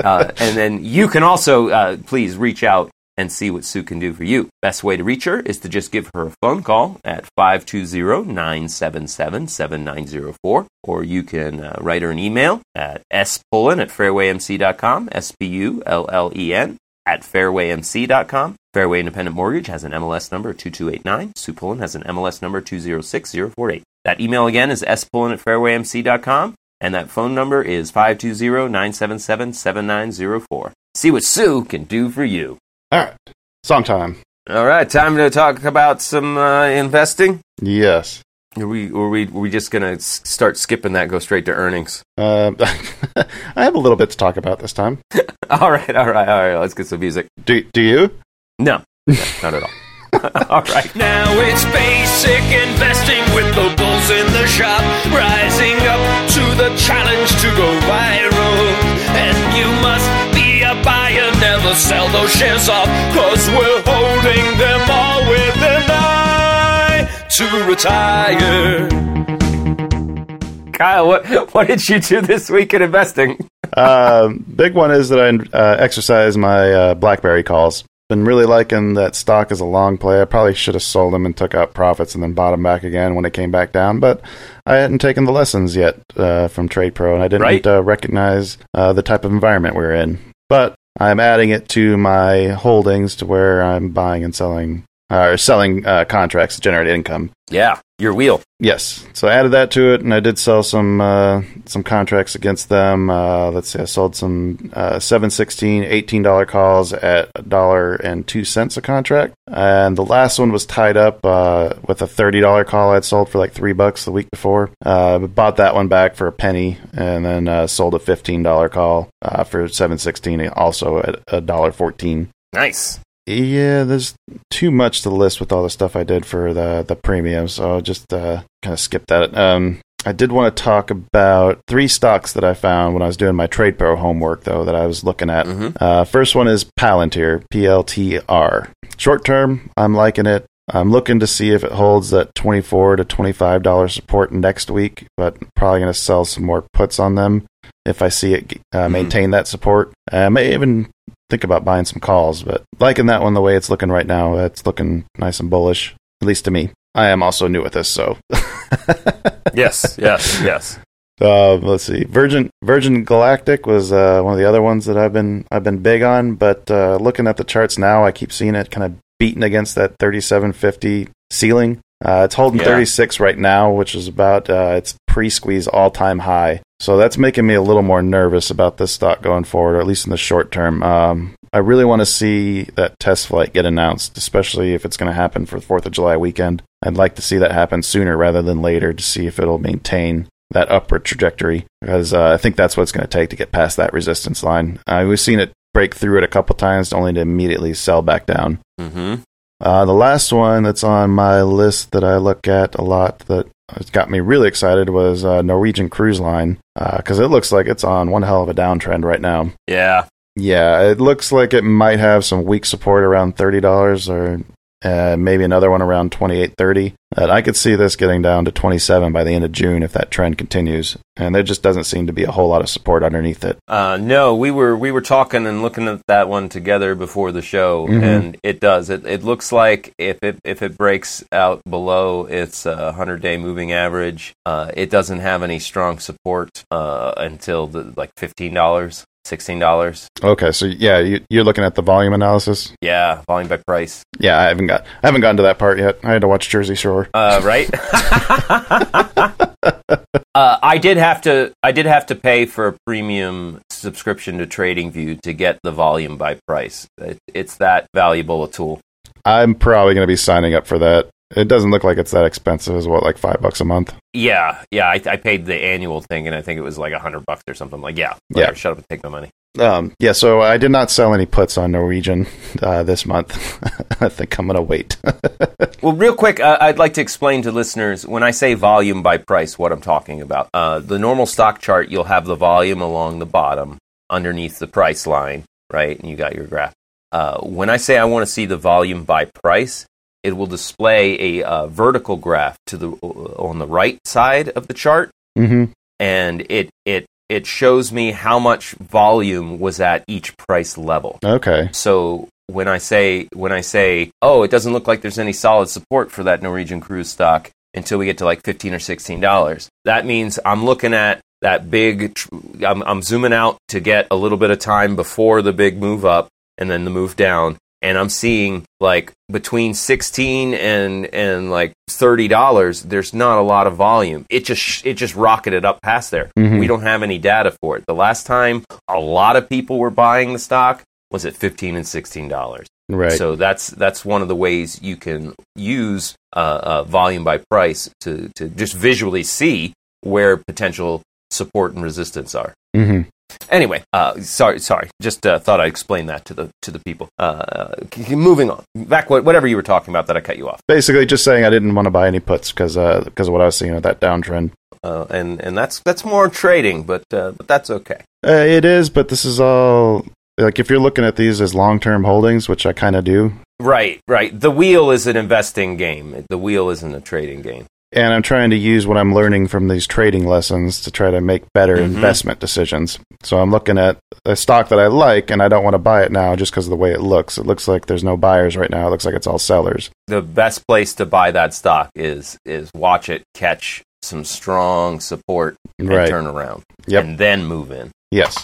uh, and then you can also uh, please reach out and see what Sue can do for you. Best way to reach her is to just give her a phone call at 520-977-7904 or you can uh, write her an email at spullen at fairwaymc.com, S-P-U-L-L-E-N at fairwaymc.com. Fairway Independent Mortgage has an MLS number 2289. Sue Pullen has an MLS number 206048. That email again is spullen at fairwaymc.com and that phone number is 520-977-7904. See what Sue can do for you. All right, song time. All right, time to talk about some uh, investing. Yes. Are we, are we, are we just going to start skipping that, go straight to earnings? Uh, I have a little bit to talk about this time. all right, all right, all right. Let's get some music. Do Do you? No, no not at all. all right. Now it's basic investing with the bulls in the shop, rising up to the challenge to go viral. And you must be a buyer, never sell those shares off, cause we're holding them all with an eye to retire. Kyle, what what did you do this week in investing? Um, big one is that I uh, exercise my uh, BlackBerry calls. Been really liking that stock as a long play. I probably should have sold them and took out profits and then bought them back again when it came back down. But I hadn't taken the lessons yet uh, from Trade Pro, and I didn't Right. uh, recognize uh, the type of environment we're in. But I'm adding it to my holdings to where I'm buying and selling or selling uh, contracts to generate income. Yeah, your wheel. Yes. So I added that to it, and I did sell some uh, some contracts against them. Uh, let's see, I sold some uh, 716 $18 calls at a dollar and two cents a contract. And the last one was tied up uh, with a $30 call I'd sold for like three bucks the week before. Uh, bought that one back for a penny, and then uh, sold a $15 call uh, for 716 also at a dollar 14. Nice. Yeah, there's too much to list with all the stuff I did for the the premium, so I'll just uh, kind of skip that. Um, I did want to talk about three stocks that I found when I was doing my Trade Pro homework, though, that I was looking at. Mhm. Uh, first one is Palantir, P L T R. Short term, I'm liking it. I'm looking to see if it holds that 24 to 25 dollar support next week, but probably going to sell some more puts on them if I see it uh, Mhm. maintain that support. I may even think about buying some calls, but liking that one the way it's looking right now, it's looking nice and bullish, at least to me. I am also new at this, so. Yes, yes, yes. Uh, let's see. Virgin Virgin Galactic was uh, one of the other ones that I've been I've been big on, but uh, looking at the charts now, I keep seeing it kind of beating against that 3750 ceiling. Uh, it's holding Yeah. 36 right now, which is about uh, its pre-squeeze all-time high. So that's making me a little more nervous about this stock going forward, or at least in the short term. Um, I really want to see that test flight get announced, especially if it's going to happen for the Fourth of July weekend. I'd like to see that happen sooner rather than later to see if it'll maintain that upward trajectory because uh, I think that's what it's going to take to get past that resistance line. Uh, we've seen it break through it a couple times, only to immediately sell back down. Mm-hmm. Uh, the last one that's on my list that I look at a lot that has got me really excited was uh, Norwegian Cruise Line because it looks like it's on one hell of a downtrend right now. Yeah. Yeah, it looks like it might have some weak support around thirty dollars, or uh, maybe another one around twenty eight thirty. And I could see this getting down to twenty seven by the end of June if that trend continues. And there just doesn't seem to be a whole lot of support underneath it. Uh, no, we were we were talking and looking at that one together before the show, Mhm. and it does. It it looks like if it if it breaks out below its uh, hundred day moving average, uh, it doesn't have any strong support uh, until the, like fifteen dollars, sixteen dollars. Okay, so yeah, you, you're looking at the volume analysis. Yeah, volume by price. Yeah, I haven't got I haven't gotten to that part yet. I had to watch Jersey Shore. Uh, right? Uh, I did have to. I did have to pay for a premium subscription to TradingView to get the volume by price. It, it's that valuable a tool. I'm probably going to be signing up for that. It doesn't look like it's that expensive. Is what like five bucks a month? Yeah, yeah. I, I paid the annual thing, and I think it was like a hundred bucks or something. Like, yeah, Yeah. Shut up and take my money. Um, yeah. So I did not sell any puts on Norwegian uh, this month. I think I'm going to wait. Well, real quick, uh, I'd like to explain to listeners when I say volume by price, what I'm talking about. Uh, the normal stock chart, you'll have the volume along the bottom underneath the price line, right? And you got your graph. Uh, when I say I want to see the volume by price, it will display a uh, vertical graph to the on the right side of the chart, hmm and it it it shows me how much volume was at each price level. Okay. So when I say when I say, oh, it doesn't look like there's any solid support for that Norwegian cruise stock until we get to like fifteen or sixteen dollars. That means I'm looking at that big. tr- I'm, I'm zooming out to get a little bit of time before the big move up and then the move down, and I'm seeing like between sixteen and and like thirty dollars. There's not a lot of volume. It just it just rocketed up past there. Mhm. We don't have any data for it. The last time a lot of people were buying the stock was at fifteen and sixteen dollars. Right. So that's that's one of the ways you can use uh, uh, volume by price to to just visually see where potential support and resistance are. hmm Anyway, uh, sorry, sorry. Just uh, thought I'd explain that to the to the people. Uh, c- moving on, back whatever you were talking about that I cut you off, Basically, just saying I didn't want to buy any puts because because of what I was seeing with that downtrend. uh, and and that's that's more trading, but uh, but that's okay. Uh, it is, but this is all like if you're looking at these as long term holdings, which I kind of do, Right, right. The wheel is an investing game. The wheel isn't a trading game. And I'm trying to use what I'm learning from these trading lessons to try to make better Mhm. investment decisions. So I'm looking at a stock that I like, and I don't want to buy it now just because of the way it looks. It looks like there's no buyers right now. It looks like it's all sellers. the best place to buy that stock is is watch it catch some strong support and Right. turn around, Yep. and then move in. Yes.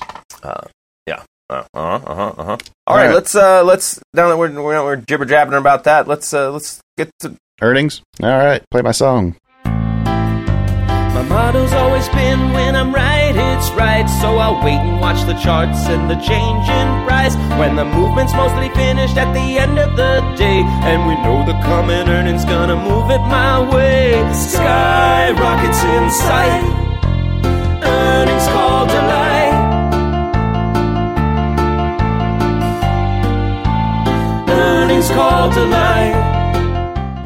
Uh, yeah. Uh huh. Uh huh. Uh huh. All All right, right. Let's uh let's now that we're we're, we're jibber jabbing about that. Let's uh let's get to Earnings. All right. Play my song. Motto's always been when I'm right, it's right. So I'll wait and watch the charts and the change in price. When the movement's mostly finished at the end of the day. And we know the coming earnings gonna move it my way. The sky rockets in sight. Earnings call delight. Earnings call delight.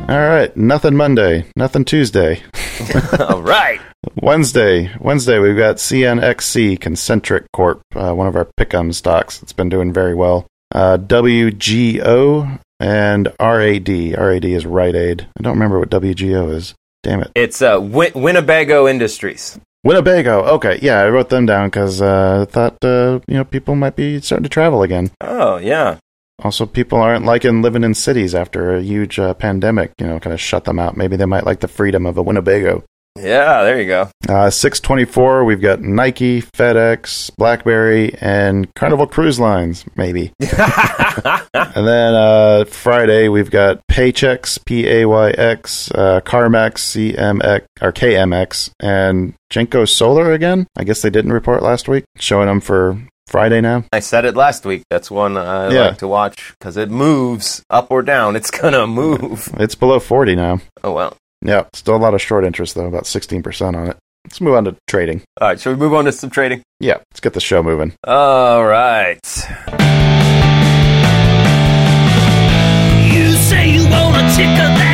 All right. Nothing Monday. Nothing Tuesday. all right. Wednesday. Wednesday, we've got CNXC Concentrix Corp, uh, one of our pick'em stocks. It's been doing very well. Uh, WGO and RAD. RAD is Rite Aid. I don't remember what WGO is. Damn it. It's uh Win- Winnebago Industries. Winnebago. Okay, yeah, I wrote them down because uh, I thought uh, you know people might be starting to travel again. Oh yeah. Also, people aren't liking living in cities after a huge uh, pandemic. You know, kind of shut them out. Maybe they might like the freedom of a Winnebago. Yeah, there you go. Uh, 624, we've got Nike, FedEx, Blackberry, and Carnival Cruise Lines, maybe. and then uh, Friday, we've got Paychex, P A Y X, uh, CarMax, CMX, or KMX, and Jinko Solar again. I guess they didn't report last week, showing them for Friday now. I said it last week. That's one I Yeah. like to watch because it moves up or down. It's gonna move. It's below 40 now. Oh well. Yeah, still a lot of short interest, though, about 16% on it. Let's move on to trading. All right. should we move on to some trading? Yeah, let's get the show moving. All right. You say you want a ticker that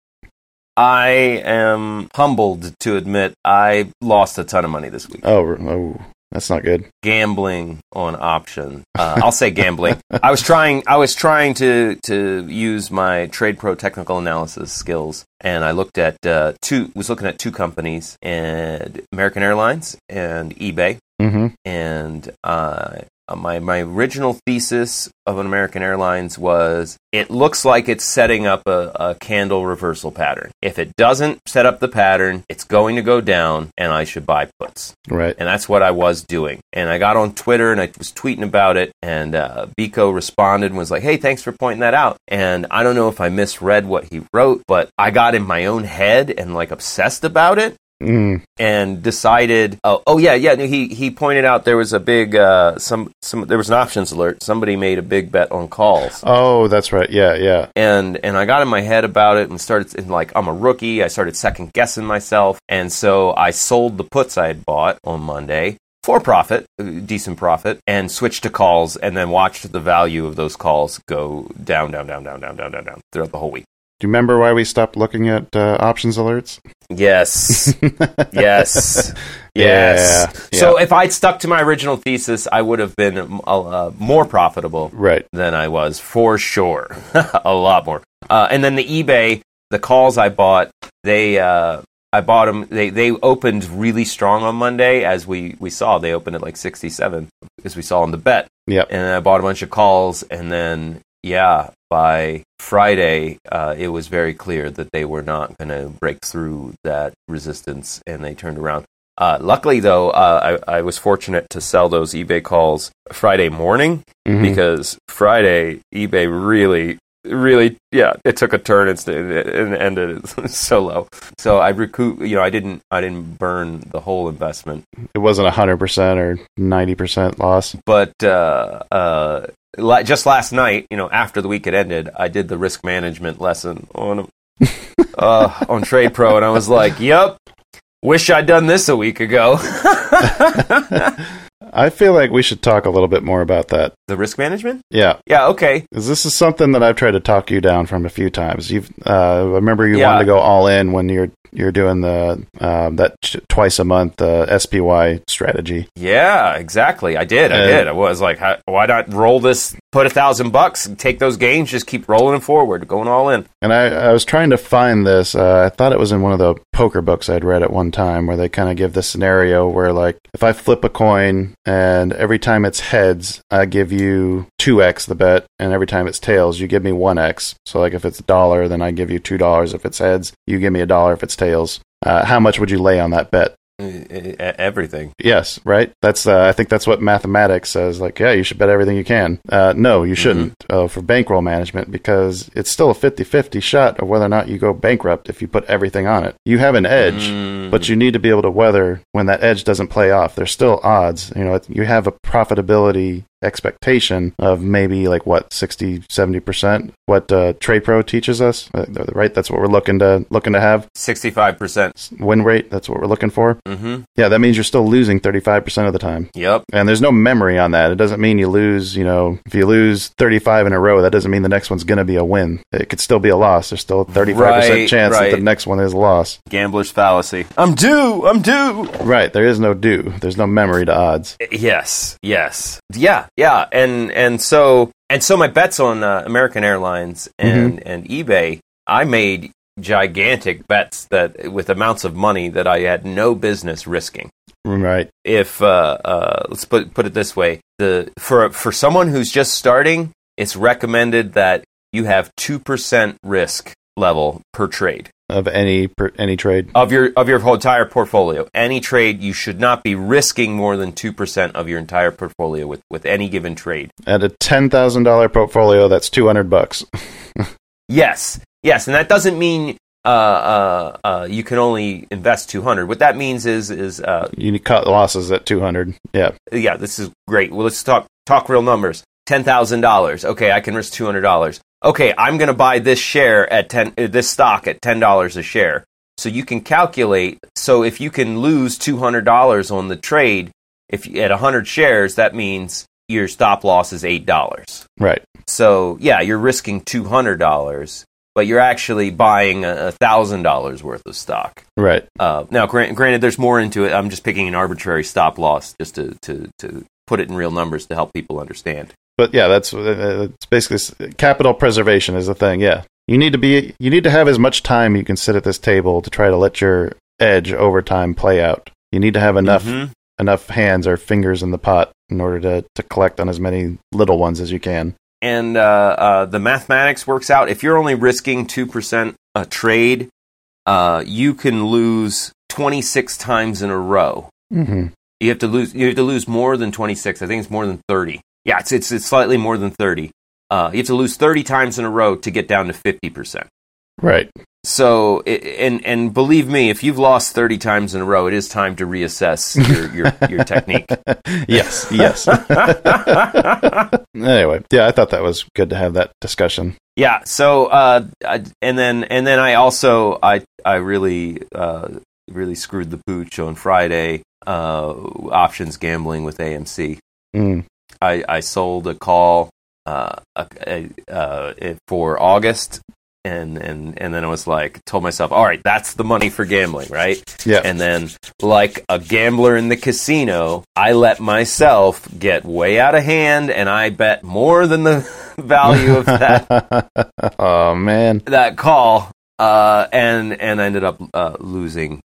I am humbled to admit I lost a ton of money this week. Oh, oh That's not good. gambling on option. Uh, I'll say gambling. I was trying. I was trying to to use my Trade Pro technical analysis skills, and I looked at uh, two. Was looking at two companies, and American Airlines and eBay. hmm And uh, my my original thesis of an American Airlines was it looks like it's setting up a, a candle reversal pattern. If it doesn't set up the pattern, it's going to go down, and I should buy puts. Right. And that's what I was doing. And I got on Twitter and I was tweeting about it. And uh, Biko responded and was like, hey, thanks for pointing that out. And I don't know if I misread what he wrote, but I got in my own head and like obsessed about it Mm. and decided oh, oh yeah yeah no, he he pointed out there was a big uh some some there was an options alert somebody made a big bet on calls Oh, that's right. Yeah, yeah. and and I got in my head about it and started and like I'm a rookie. I started second guessing myself, and so I sold the puts I had bought on Monday for profit, uh, decent profit, and switched to calls, and then watched the value of those calls go down, down, down, down, down, down, down, down throughout the whole week. Do you remember why we stopped looking at uh, options alerts? Yes, yes, yes. yeah. So if I'd stuck to my original thesis, I would have been uh, more profitable Right. than I was for sure. a lot more. Uh, and then the eBay, the calls I bought, they uh, I bought them. They they opened really strong on Monday, as we we saw. They opened at like sixty seven, as we saw on the bet. Yep. And I bought a bunch of calls, and then yeah, by Friday, uh, it was very clear that they were not going to break through that resistance, and they turned around. Uh, luckily, though, uh, I, I was fortunate to sell those eBay calls Friday morning Mhm. because Friday eBay really, really, yeah, it took a turn and, and ended so low. So I recoup, you know, I didn't, I didn't burn the whole investment, It wasn't hundred percent or ninety percent loss. but uh, uh, just last night, you know, after the week had ended, I did the risk management lesson on uh, on Trade Pro, and I was like, "Yep, wish I'd done this a week ago." I feel like we should talk a little bit more about that. the risk management? Yeah, Yeah, okay. this is something that I've tried to talk you down from a few times. You've, uh, I remember you Yeah. wanted to go all in when you're you're doing the um, that twice a month uh, SPY strategy. Yeah, exactly. I did. I Uh, did. I was like, how, why not roll this? Put a thousand bucks, and take those gains, just keep rolling it forward, going all in. And I, I was trying to find this. Uh, I thought it was in one of the poker books I'd read at one time where they kind of give this scenario where, like, if I flip a coin and every time it's heads, I give you 2x the bet, and every time it's tails, you give me 1x. So, like, if it's a dollar, then I give you $2. If it's heads, you give me a dollar if it's tails. Uh, how much would you lay on that bet? Uh, uh, Everything. Yes, right. That's uh, I think that's what mathematics says. Like, yeah, you should bet everything you can. Uh, no, you shouldn't uh, for bankroll management because it's still a 50-50 shot of whether or not you go bankrupt if you put everything on it. You have an edge, Mm. but you need to be able to weather when that edge doesn't play off. There's still odds. You know, you have a profitability expectation of maybe like what 60 70% what uh, trade pro teaches us uh, right that's what we're looking to looking to have Sixty-five percent. win rate that's what we're looking for Mm-hmm. yeah that means you're still losing 35% of the time Yep. and there's no memory on that. It doesn't mean you lose, you know, if you lose 35 in a row, that doesn't mean the next one's going to be a win. It could still be a loss. There's still a 35% Right, chance that the next one is a loss. Gambler's fallacy. I'm due. I'm due. Right. There is no due. There's no memory to odds. Yes, yes, yeah, yeah, and and so and so my bets on uh, American Airlines and and eBay, I made gigantic bets that with amounts of money that I had no business risking. Right. If uh, uh, let's put put it this way, the for for someone who's just starting, it's recommended that you have two percent risk level per trade Of any per, any trade. of your of your whole entire portfolio. Any trade, you should not be risking more than two percent of your entire portfolio with, with any given trade. At a $10,000 portfolio, that's 200 bucks. Yes, yes, and that doesn't mean uh, uh, uh, you can only invest two hundred. What that means is is uh, You cut losses at 200. Yeah. yeah, this is great. Well, let's talk talk real numbers. Ten thousand dollars. Okay, I can risk two hundred dollars. Okay, I'm going to buy this share at ten. Uh, this stock at ten dollars a share. So you can calculate. So if you can lose two hundred dollars on the trade, if you, at hundred shares, that means your stop loss is eight dollars. Right. So yeah, you're risking two hundred dollars. but you're actually buying a thousand dollars worth of stock. Right. Uh, now, grant, granted, there's more into it. I'm just picking an arbitrary stop loss just to, to, to put it in real numbers to help people understand. But yeah, that's uh, it's basically capital preservation is the thing. Yeah, you need to be you need to have as much time you can sit at this table to try to let your edge over time play out. You need to have enough Mhm. enough hands or fingers in the pot in order to to collect on as many little ones as you can. and uh, uh, the mathematics works out. If you're only risking two percent a trade, uh, you can lose 26 times in a row. Mm-hmm. You have to lose. You have to lose more than 26. I think it's more than 30. Yeah, it's it's, it's slightly more than 30. Uh, you have to lose 30 times in a row to get down to 50 percent. Right. So, i- and and believe me, if you've lost 30 times in a row, it is time to reassess your your, your technique. yes. Yes. anyway, yeah, I thought that was good to have that discussion. Yeah. So, uh, I- and then and then I also I I really uh, really screwed the pooch on Friday. Uh, options gambling with AMC. Mm. I I sold a call uh, a, a, uh, for August. And, and and then I was like, told myself, all right, that's the money for gambling, right? Yeah. And then, like a gambler in the casino, I let myself get way out of hand, and I bet more than the value of that oh man. that call, uh, and and I ended up uh, losing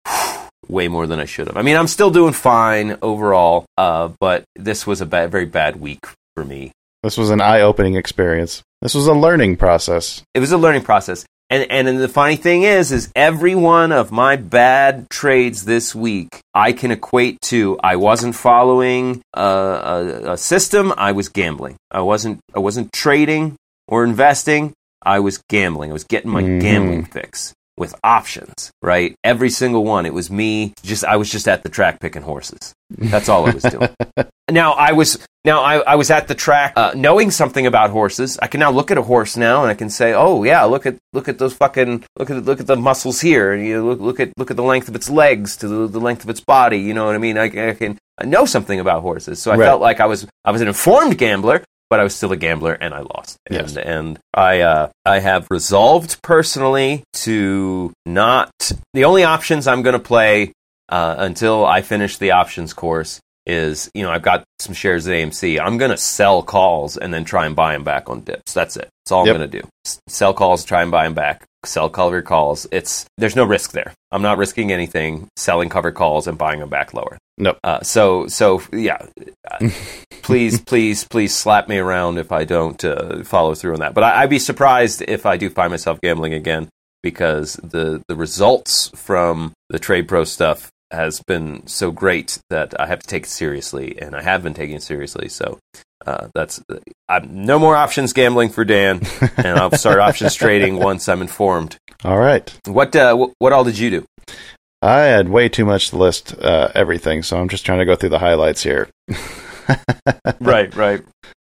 way more than I should have. I mean, I'm still doing fine overall, uh, but this was a bad, very bad week for me. This was an eye-opening experience. This was a learning process. It was a learning process. And, and and the funny thing is, is every one of my bad trades this week, I can equate to I wasn't following a, a, a system. I was gambling. I wasn't I wasn't trading or investing. I was gambling. I was getting my Mhm. gambling fix with options. Right, every single one. It was me. Just I was just at the track picking horses. That's all I was doing. now I was now I, I was at the track uh, knowing something about horses. I can now look at a horse now and I can say, oh yeah, look at look at those fucking look at look at the muscles here. You look look at look at the length of its legs to the, the length of its body. You know what I mean? I, I can I know something about horses, so I Right. felt like I was I was an informed gambler. But I was still a gambler, and I lost. And, Yes. and I, uh, I have resolved personally to not. The only options I'm going to play uh, until I finish the options course is you know I've got some shares at AMC. I'm going to sell calls and then try and buy them back on dips. That's it. That's all Yep. I'm going to do. S- sell calls, try and buy them back. Sell covered calls. It's there's no risk there. I'm not risking anything. Selling covered calls and buying them back lower. Nope. Uh, so so yeah. Uh, please please please slap me around if I don't uh, follow through on that. But I, I'd be surprised if I do find myself gambling again because the the results from the trade pro stuff has been so great that I have to take it seriously, and I have been taking it seriously. So uh, that's I'm, no more options gambling for Dan, and I'll start options trading once I'm informed. All right. What uh, wh- what all did you do? I had way too much to list uh, everything, so I'm just trying to go through the highlights here. Right, right.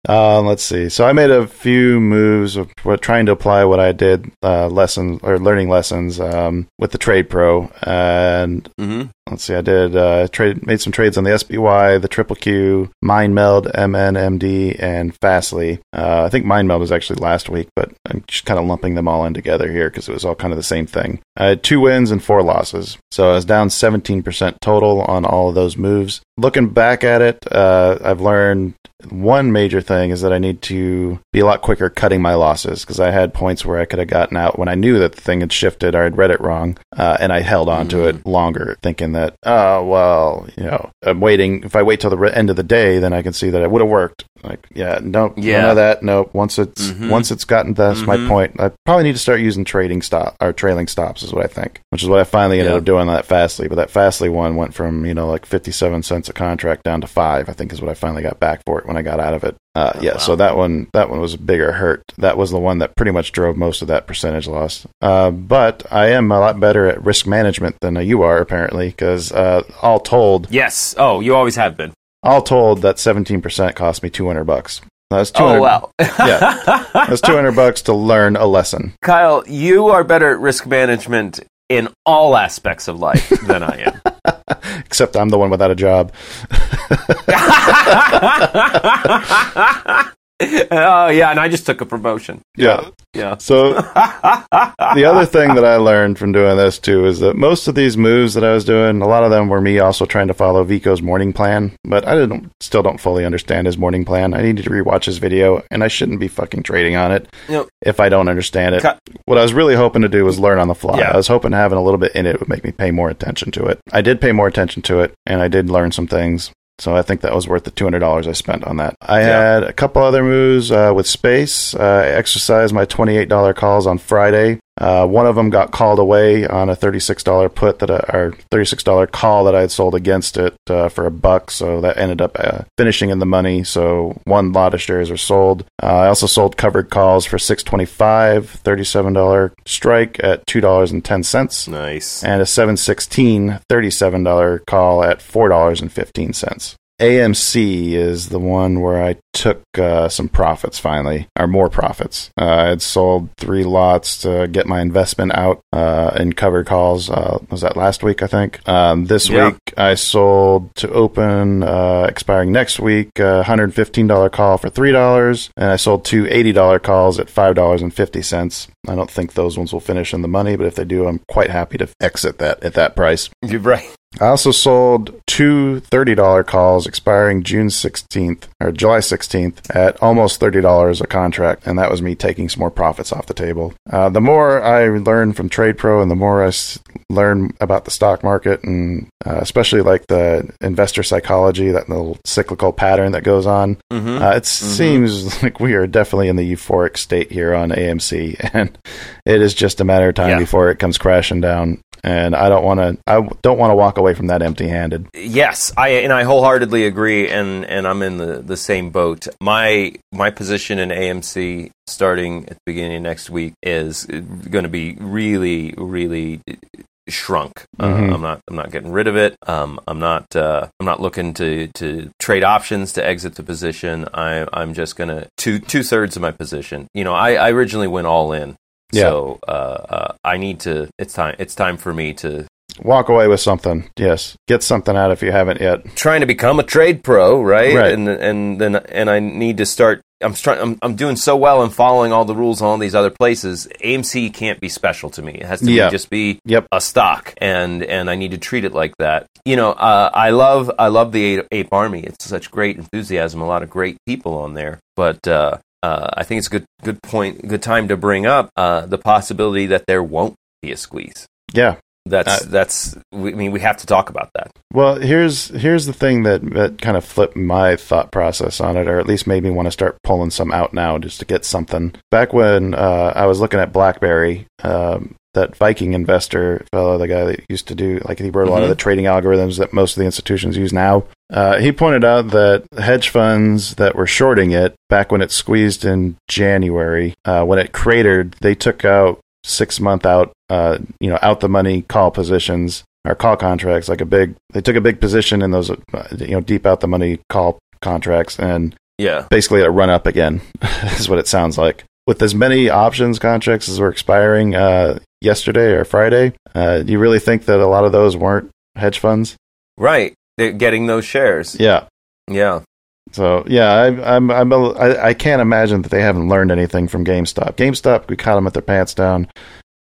Uh, let's see. So I made a few moves of what, trying to apply what I did uh, lessons or learning lessons um, with the Trade Pro, and hmm let's see. I did uh, trade made some trades on the SPY, the Triple Q, MindMed, MNMD, and Fastly. Uh, I think MindMed was actually last week, but I'm just kind of lumping them all in together here because it was all kind of the same thing. I had two wins and four losses, so I was down 17% total on all of those moves. Looking back at it, uh, I've learned one major thing is that I need to be a lot quicker cutting my losses because I had points where I could have gotten out when I knew that the thing had shifted or I'd read it wrong, uh, and I held on to it longer, thinking that, oh well, you know, I'm waiting. If I wait till the re- end of the day, then I can see that it would have worked. Like, yeah, nope, Yeah. none of that. Nope. Once it's Mhm. once it's gotten that's my Mhm. point. I probably need to start using trading stop or trailing stops is what I think, which is what I finally ended Yeah. up doing on that Fastly. But that Fastly one went from you know like fifty seven cents a contract down to five. I think is what I finally got back for it when I got out of it. Uh, Oh, yeah, wow. so that one that one was a bigger hurt. That was the one that pretty much drove most of that percentage loss. Uh, but I am a lot better at risk management than you are apparently, because uh, all told, Yes. Oh, you always have been. all told, that seventeen percent cost me two hundred bucks. That was two Oh hundred. wow. Yeah. That's two hundred bucks to learn a lesson. Kyle, you are better at risk management in all aspects of life than I am. Except I'm the one without a job. oh yeah, and I just took a promotion. Yeah. Yeah. So the other thing that I learned from doing this too is that most of these moves that I was doing, a lot of them were me also trying to follow Vico's morning plan, but I didn't still don't fully understand his morning plan. I needed to rewatch his video and I shouldn't be fucking trading on it if I don't understand it. Cut. What I was really hoping to do was learn on the fly. Yeah. I was hoping having a little bit in it would make me pay more attention to it. I did pay more attention to it and I did learn some things. So I think that was worth the two hundred dollars I spent on that. I Yeah. had a couple other moves uh, with space. Uh, I exercised my twenty eight dollar calls on Friday. Uh, one of them got called away on a thirty six dollar put that I, or thirty six dollar call that I had sold against it uh, for a buck. So that ended up uh, finishing in the money. So one lot of shares are sold. Uh, I also sold covered calls for six twenty five, thirty seven dollar strike at two dollars and ten cents Nice. and a 716 $37 call at $4.15. AMC is the one where I took uh, some profits finally, or more profits. Uh, I had sold three lots to get my investment out uh, in covered calls. Uh, was that last week, I think? Um, this Yeah. week I sold to open, uh, expiring next week, uh, $115 call for $3, and I sold two $80 calls at $5.50. I don't think those ones will finish in the money, but if they do, I'm quite happy to exit that at that price. You're right. I also sold two $30 calls expiring June 16th or July 16th at almost $30 a contract, and that was me taking some more profits off the table. Uh, the more I learn from Trade Pro and the more I s- learn about the stock market and uh, especially like the investor psychology, that little cyclical pattern that goes on, Mm-hmm. uh, it seems like we are definitely in the euphoric state here on AMC, and it is just a matter of time Yeah. before it comes crashing down. And I don't want to. I don't want to walk away from that empty-handed. Yes, I and I wholeheartedly agree, and and I'm in the the same boat. My my position in AMC starting at the beginning of next week is going to be really really shrunk. Mhm. Uh, I'm not I'm not getting rid of it. Um, I'm not uh, I'm not looking to to trade options to exit the position. I I'm just gonna two two thirds of my position. You know, I, I originally went all in. Yeah. So uh, uh, I need to. It's time. It's time for me to Walk away with something. Yes, get something out if you haven't yet. trying to become a trade pro, right? Right. And and then and I need to start. I'm trying. I'm, I'm doing so well and following all the rules on all these other places. AMC can't be special to me. It has to Yeah. be, just be Yep. a stock, and and I need to treat it like that. You know, uh, I love I love the Ape, Ape Army. It's such great enthusiasm. A lot of great people on there, but. Uh, uh, I think it's a good, good point, good time to bring up uh, the possibility that there won't be a squeeze. Yeah. That's Uh, that's. we- I mean, we have to talk about that. Well, here's here's the thing that that kind of flipped my thought process on it, or at least made me want to start pulling some out now, just to get something. Back when uh, I was looking at BlackBerry, um, that Viking investor fellow, the guy that used to do like he wrote a lot of Mhm. the trading algorithms that most of the institutions use now. Uh, he pointed out that hedge funds that were shorting it back when it squeezed in January, uh, when it cratered, they took out six month out, uh, you know, out the money call positions or call contracts, like a big. They took a big position in those, uh, you know, deep out the money call contracts, and Yeah. basically a run up again is what it sounds like. With as many options contracts as were expiring uh, yesterday or Friday, uh, do you really think that a lot of those weren't hedge funds? Right. They're getting those shares. Yeah. Yeah. So yeah, I, I'm I'm a, I, I can't imagine that they haven't learned anything from GameStop. GameStop, we caught them at their pants down.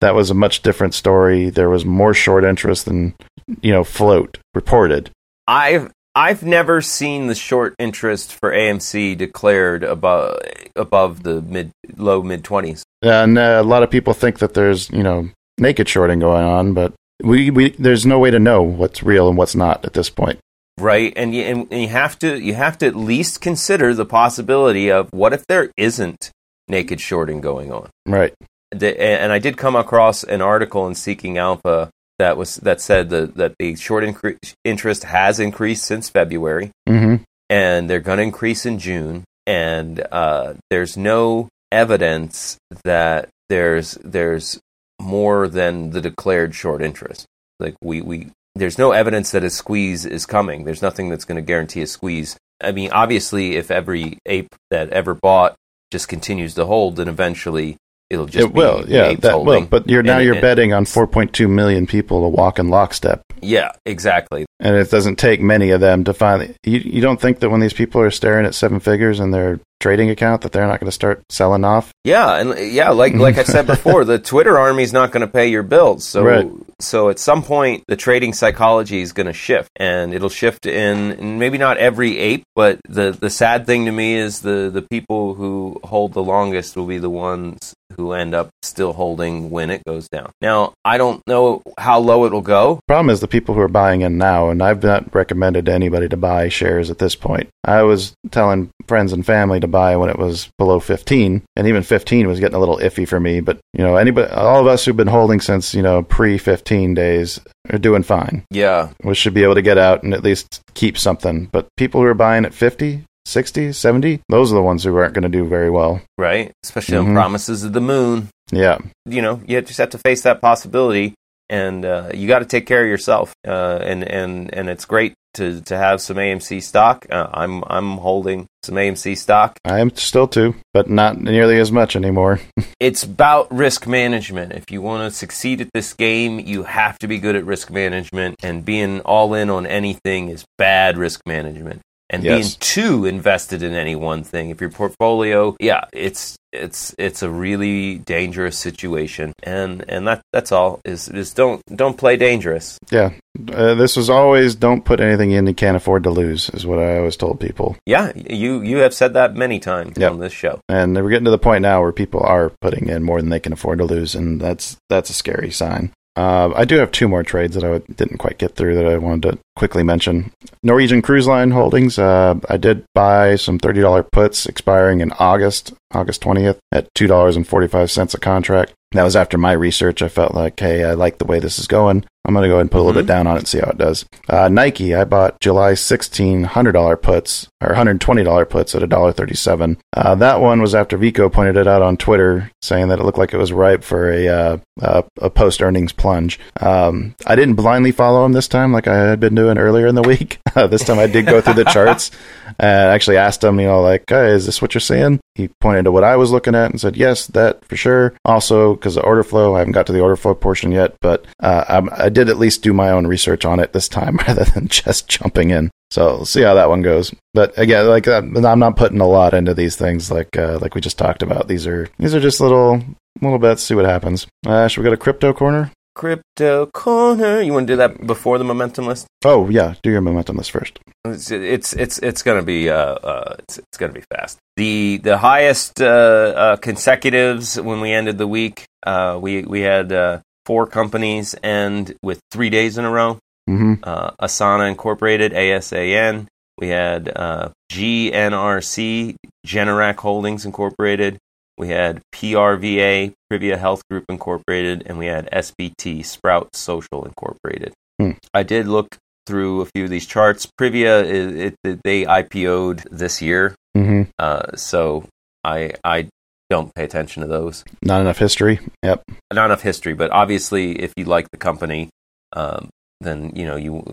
That was a much different story. There was more short interest than you know float reported. I've I've never seen the short interest for AMC declared above above the mid low mid twenties. And uh, a lot of people think that there's you know naked shorting going on, but we, we there's no way to know what's real and what's not at this point. Right, and you, and, you have to you have to at least consider the possibility of what if there isn't naked shorting going on. Right. The- and I did come across an article in Seeking Alpha that was that said that that the short incre- interest has increased since February. Mm-hmm. and they're going to increase in June. And uh, there's no evidence that there's there's more than the declared short interest. Like we we there's no evidence that a squeeze is coming. There's nothing that's going to guarantee a squeeze. I mean, obviously, if every ape that ever bought just continues to hold, then eventually it'll just It will, be yeah, apes that holding. will. But you're now And- you're and- betting on 4.2 million people to walk in lockstep. Yeah, exactly. and it doesn't take many of them to find you, you don't think that when these people are staring at seven figures and they're trading account that they're not going to start selling off. Yeah, and yeah, like like I said before, the Twitter army is not going to pay your bills. So Right. so at some point, the trading psychology is going to shift, and it'll shift in maybe not every ape, but the the sad thing to me is the the people who hold the longest will be the ones who end up still holding when it goes down. Now, I don't know how low it'll go. Problem is the people who are buying in now, and I've not recommended to anybody to buy shares at this point. I was telling friends and family to buy when it was below 15, and even 15 was getting a little iffy for me. But you know, anybody, all of us who've been holding since you know pre 15 days are doing fine. Yeah, We should be able to get out and at least keep something. But people who are buying at 50, 60, 70, those are the ones who aren't going to do very well. right. Especially on Mhm. promises of the moon. Yeah, you know you just have to face that possibility and uh, you got to take care of yourself uh, and and and it's great to to have some AMC stock. Uh, I'm I'm holding some AMC stock. I am still too, but not nearly as much anymore. it's about risk management. If you want to succeed at this game you have to be good at risk management and being all in on anything is bad risk management and Yes. being too invested in any one thing if your portfolio yeah it's it's it's a really dangerous situation and and that that's all is is don't don't play dangerous Yeah, uh, this was always don't put anything in you can't afford to lose, is what I always told people. yeah you you have said that many times Yep. on this show And we're getting to the point now where people are putting in more than they can afford to lose, and that's that's a scary sign. Uh, I do have two more trades that I didn't quite get through that I wanted to quickly mention. Norwegian Cruise Line Holdings. Uh, I did buy some thirty dollar puts expiring in August, August twentieth, at two dollars and forty five cents a contract. That was after my research. I felt like, hey, I like the way this is going. I'm going to go ahead and put a little Mhm. bit down on it and see how it does. Uh, Nike, I bought July 16 $100 puts, or $120 puts at $1.37. Uh, that one was after Vico pointed it out on Twitter, saying that it looked like it was ripe for a, uh, uh, a post earnings plunge. Um, I didn't blindly follow him this time like I had been doing earlier in the week. this time I did go through the charts and actually asked him, you know, like, hey, is this what you're seeing? He pointed to what I was looking at and said, yes, that for sure. Also, because the order flow, I haven't got to the order flow portion yet, but uh, I did at least do my own research on it this time rather than just jumping in. So see how that one goes. But again, like I'm not putting a lot into these things, like uh, like we just talked about. These are these are just little little bets. See what happens. Uh, should we go to crypto corner? Crypto corner you want to do that before the momentum list Oh yeah, do your momentum list first. It's it's it's, it's going to be uh, uh it's, it's going to be fast. The the highest uh, uh, consecutives when we ended the week, uh, we we had uh, four companies end with three days in a row. hmm Uh, Asana Incorporated, ASAN. We had uh, GNRC, Generac Holdings Incorporated. We had PRVA, Privia Health Group Incorporated, and we had SPT, Sprout Social Incorporated. Hmm. I did look through a few of these charts. Privia, is, it, they IPO'd this year, hmm uh, so I I don't pay attention to those. Not enough history. Yep. Not enough history, but obviously, if you like the company, um, then you know you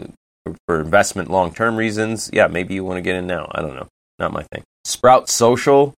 for, for investment long term reasons. Yeah, maybe you want to get in now. I don't know. Not my thing. Sprout Social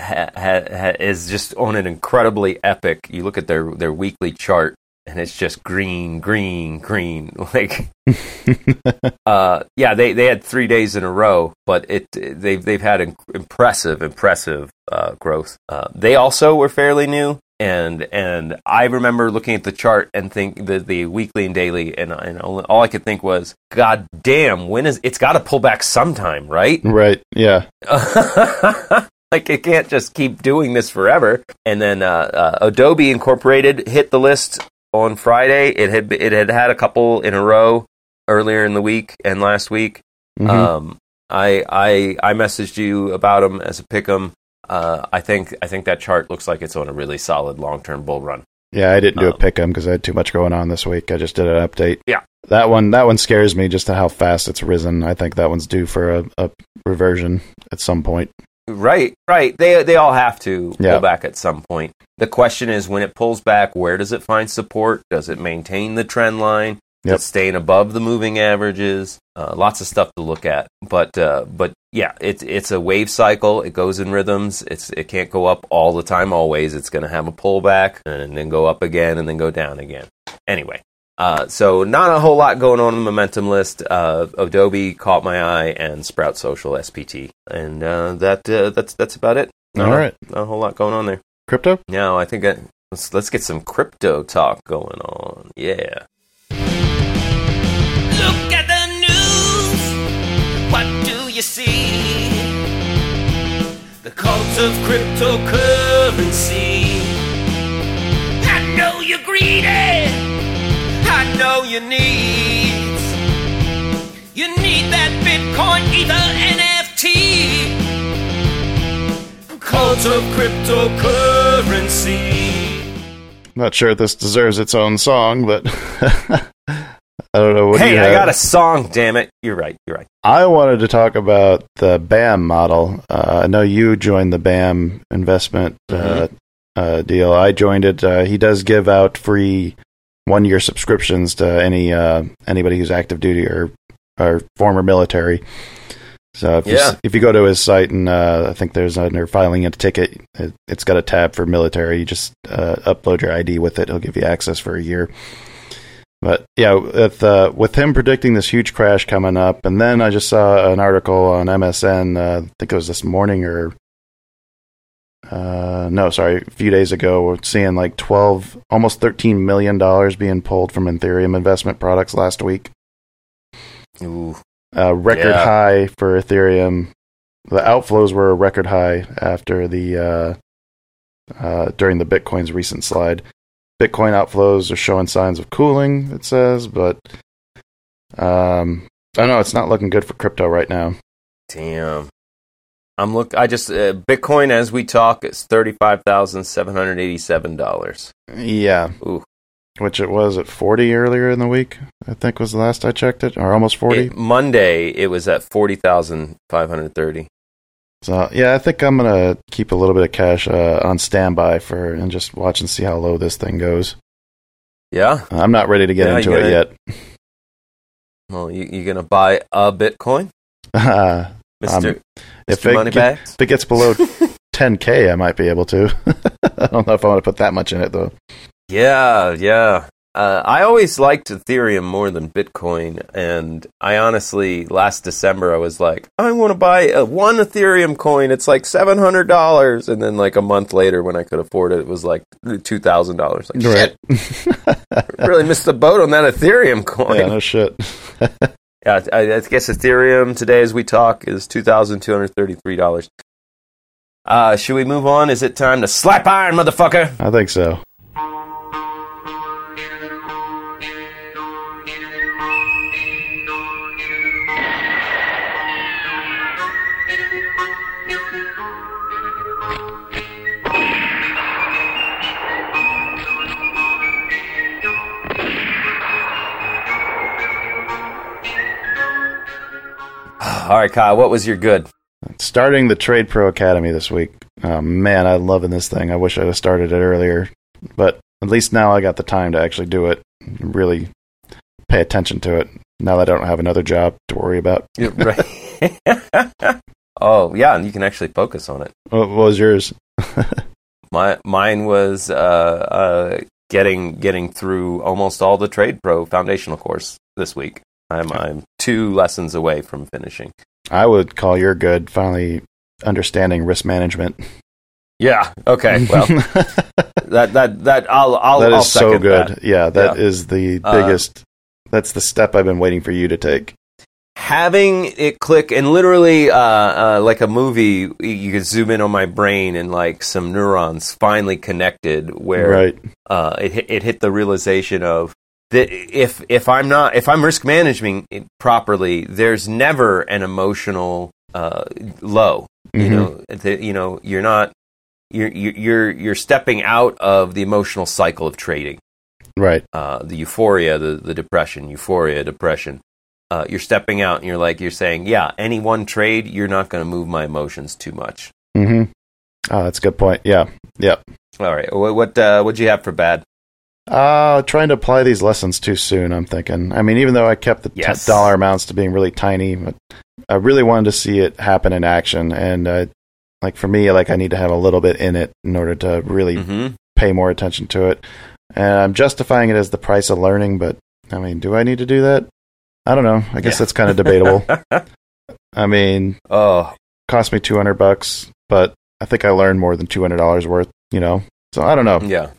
ha, ha, is just on an incredibly epic. You look at their their weekly chart, and it's just green, green, green. Like uh, yeah, they, they had three days in a row, but it they've they've had in, impressive impressive uh, growth. Uh, they also were fairly new, and and I remember looking at the chart and think the the weekly and daily, and and all, all I could think was, God damn, when is it's got to pull back sometime, right? right. Yeah. like it can't just keep doing this forever. And then uh, uh, Adobe Incorporated hit the list on Friday. It had it had had a couple in a row earlier in the week and last week. Mhm. Um, I I I messaged you about them as a pick'em. Uh, I think I think that chart looks like it's on a really solid long term bull run. Yeah, I didn't do a Um, pick 'em because I had too much going on this week. I just did an update. Yeah. that one that one scares me just to how fast it's risen. I think that one's due for a, a reversion at some point. Right, right. They they all have to Yeah. pull back at some point. The question is when it pulls back, where does it find support? Does it maintain the trend line? Does Yep. it staying above the moving averages? Uh, lots of stuff to look at. But uh, but yeah, it's it's a wave cycle. It goes in rhythms. It's it can't go up all the time. Always, it's going to have a pullback and then go up again and then go down again. Anyway, Uh, so not a whole lot going on in the momentum list. Uh, Adobe caught my eye, and Sprout Social SPT, and uh, that uh, that's that's about it. Not All a- right. not a whole lot going on there. Crypto? Now I think I, let's let's get some crypto talk going on. Yeah. Look at the news. What do you see? The cult of cryptocurrency. I know you're greedy. I know your needs. You need that Bitcoin, Ether, NFT. Cult of cryptocurrency. Not sure if this deserves its own song, but I don't know what do hey, you I have? got a song. Damn it! You're right. You're right. I wanted to talk about the BAM model. Uh, I know you joined the BAM investment uh, uh, deal. I joined it. Uh, he does give out free one year subscriptions to any uh, anybody who's active duty or or former military. So if, you, Yeah. s- if you go to his site and uh, I think there's under filing a ticket, it, it's got a tab for military. You just uh, upload your ID with it. He'll give you access for a year. But yeah, with uh, with him predicting this huge crash coming up, and then I just saw an article on MSN. Uh, I think it was this morning or uh, no, sorry, a few days ago. We're seeing like twelve, almost thirteen million dollars being pulled from Ethereum investment products last week. Ooh. Uh, record Yeah. high for Ethereum. The outflows were a record high after the uh, uh, during the Bitcoin's recent slide. Bitcoin outflows are showing signs of cooling. It says, but um, I don't know. It's not looking good for crypto right now. Damn. I'm look. I just uh, Bitcoin as we talk is thirty five thousand seven hundred eighty seven dollars. Yeah, Ooh. which it was at forty earlier in the week. I think was the last I checked it, or almost forty. Monday it was at forty thousand five hundred thirty. So yeah, I think I'm gonna keep a little bit of cash uh, on standby for and just watch and see how low this thing goes. Yeah. I'm not ready to get Yeah, into you it yet. Well, you you gonna buy a Bitcoin, Uh, Mister Um, if it Moneybags? if it gets below 10k, I might be able to. I don't know if I want to put that much in it though. Yeah, yeah. Uh, I always liked Ethereum more than Bitcoin, and I honestly, last December, I was like, I want to buy a one Ethereum coin. It's like seven hundred dollars, and then like a month later, when I could afford it, it was like two thousand dollars. Like, shit, really missed the boat on that Ethereum coin. yeah, no shit. Yeah, I, I guess Ethereum today, as we talk, is two thousand two hundred thirty-three dollars. Uh, should we move on? Is it time to slap iron, motherfucker? I think so. All right, Kyle, what was your good? Starting the Trade Pro Academy this week. Oh, man, I'm loving this thing. I wish I'd have started it earlier, but at least now I got the time to actually do it. Really pay attention to it. Now that I don't have another job to worry about. Right. oh, yeah, and you can actually focus on it. What what was yours? My mine was uh, uh, getting getting through almost all the Trade Pro foundational course this week. I'm I'm two lessons away from finishing. I would call your good finally understanding risk management. Yeah. Okay. Well, that that that I'll I'll that I'll so good. that. Yeah, that is Yeah. the Uh, biggest. that's the step I've been waiting for you to take. having it click and literally uh, uh, like a movie you could zoom in on my brain and like some neurons finally connected where Right. uh, it, it hit the realization of that if if I'm not if I'm risk managing it properly there's never an emotional uh, low you Mhm. know the, you know you're not you're you're you're stepping out of the emotional cycle of trading Right. uh, the euphoria, the, the depression, euphoria, depression. Uh, you're stepping out and you're like, you're saying, yeah, any one trade, you're not going to move my emotions too much. Mm-hmm. Oh, that's a good point. Yeah. Yep. All right. What, what, uh, what'd you have for bad? Uh, trying to apply these lessons too soon, I'm thinking. I mean, even though I kept the Yes. dollar amounts to being really tiny, but I really wanted to see it happen in action. And, uh, like for me, like I need to have a little bit in it in order to really Mm-hmm. pay more attention to it. And I'm justifying it as the price of learning, but I mean, do I need to do that? I don't know. I guess Yeah. that's kind of debatable. I mean, Oh, cost me 200 bucks, but I think I learned more than $200 worth, you know? So I don't know. Yeah.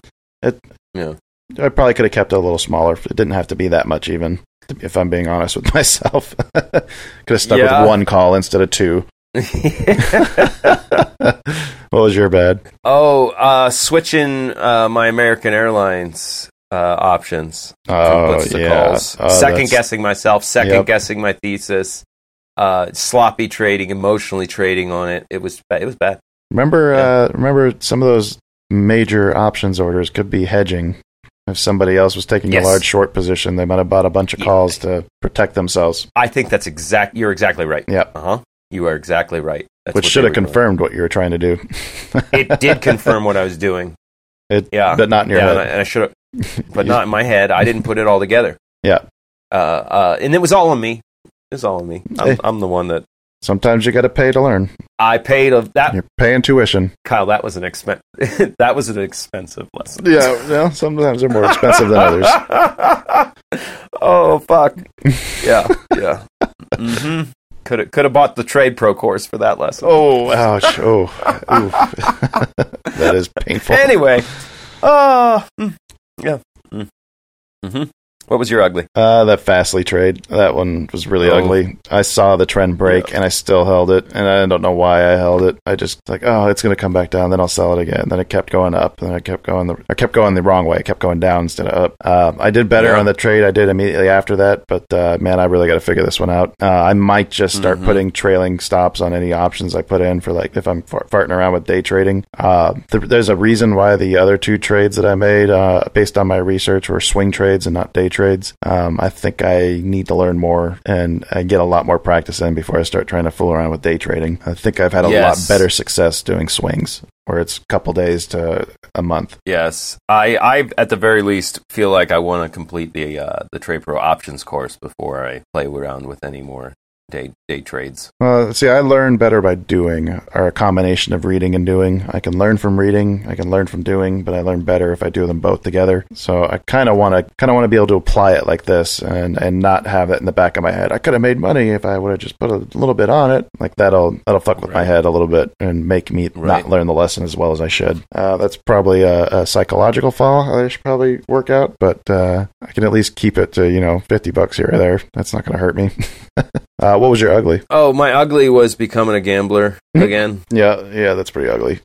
It yeah. I probably could have kept it a little smaller. It didn't have to be that much, even, if I'm being honest with myself. could have stuck Yeah. with one call instead of two. what was your bad? oh, uh, switching uh, my American Airlines uh, options. Oh, yeah. calls? Oh, second guessing myself, second Yep. guessing my thesis, uh, sloppy trading, emotionally trading on it. It was it was bad. Remember, Yeah. uh, remember some of those major options orders could be hedging. If somebody else was taking Yes. a large short position, they might have bought a bunch of Yeah. calls to protect themselves. I think that's exact. You're exactly right. Yep. Uh huh. You are exactly right. That's Which should have were doing. confirmed what you were trying to do. It did confirm what I was doing. It, Yeah. but not in your yeah, I, head. and I should have, but not in my head. I didn't put it all together. Yeah. Uh, uh, and it was all on me. It was all on me. I'm, I'm the one that Sometimes you got to pay to learn. I paid of that. You're paying tuition. Kyle, that was an expen- That was an expensive lesson. Yeah, well, sometimes they're more expensive than others. oh fuck. Yeah, yeah. Mm-hmm. Could have could have bought the trade pro course for that lesson. Oh, ouch! Oh, that is painful. Anyway, uh, mm, yeah. Mm. What was your ugly? Uh, that Fastly trade, that one was really Oh. ugly. I saw the trend break and I still held it, and I don't know why I held it. I just like, oh, it's gonna come back down, then I'll sell it again. Then it kept going up, then I kept going the, I kept going the wrong way. I kept going down instead of up. Uh, I did better Yeah. on the trade I did immediately after that, but uh, man, I really got to figure this one out. Uh, I might just start Mhm. putting trailing stops on any options I put in for like if I'm far- farting around with day trading. Uh, th- there's a reason why the other two trades that I made, uh, based on my research, were swing trades and not day trades. Um, I think I need to learn more and uh, get a lot more practice in before I start trying to fool around with day trading. I think I've had a Yes. lot better success doing swings, where it's a couple days to a month. Yes, I, I at the very least feel like I want to complete the uh, the Trade Pro options course before I play around with any more day day trades. Well, see, I learn better by doing, or a combination of reading and doing. I can learn from reading, I can learn from doing, but I learn better if I do them both together. So I kind of want to, kind of want to be able to apply it like this, and and not have it in the back of my head. I could have made money if I would have just put a little bit on it. Like that'll that'll fuck with my head a little bit and make me Right. not learn the lesson as well as I should. Uh, that's probably a, a psychological flaw I should probably work out, but uh, I can at least keep it to you know fifty bucks here or there. That's not going to hurt me. uh, what was your ugly? Oh, my ugly was becoming a gambler again. Yeah, yeah, that's pretty ugly.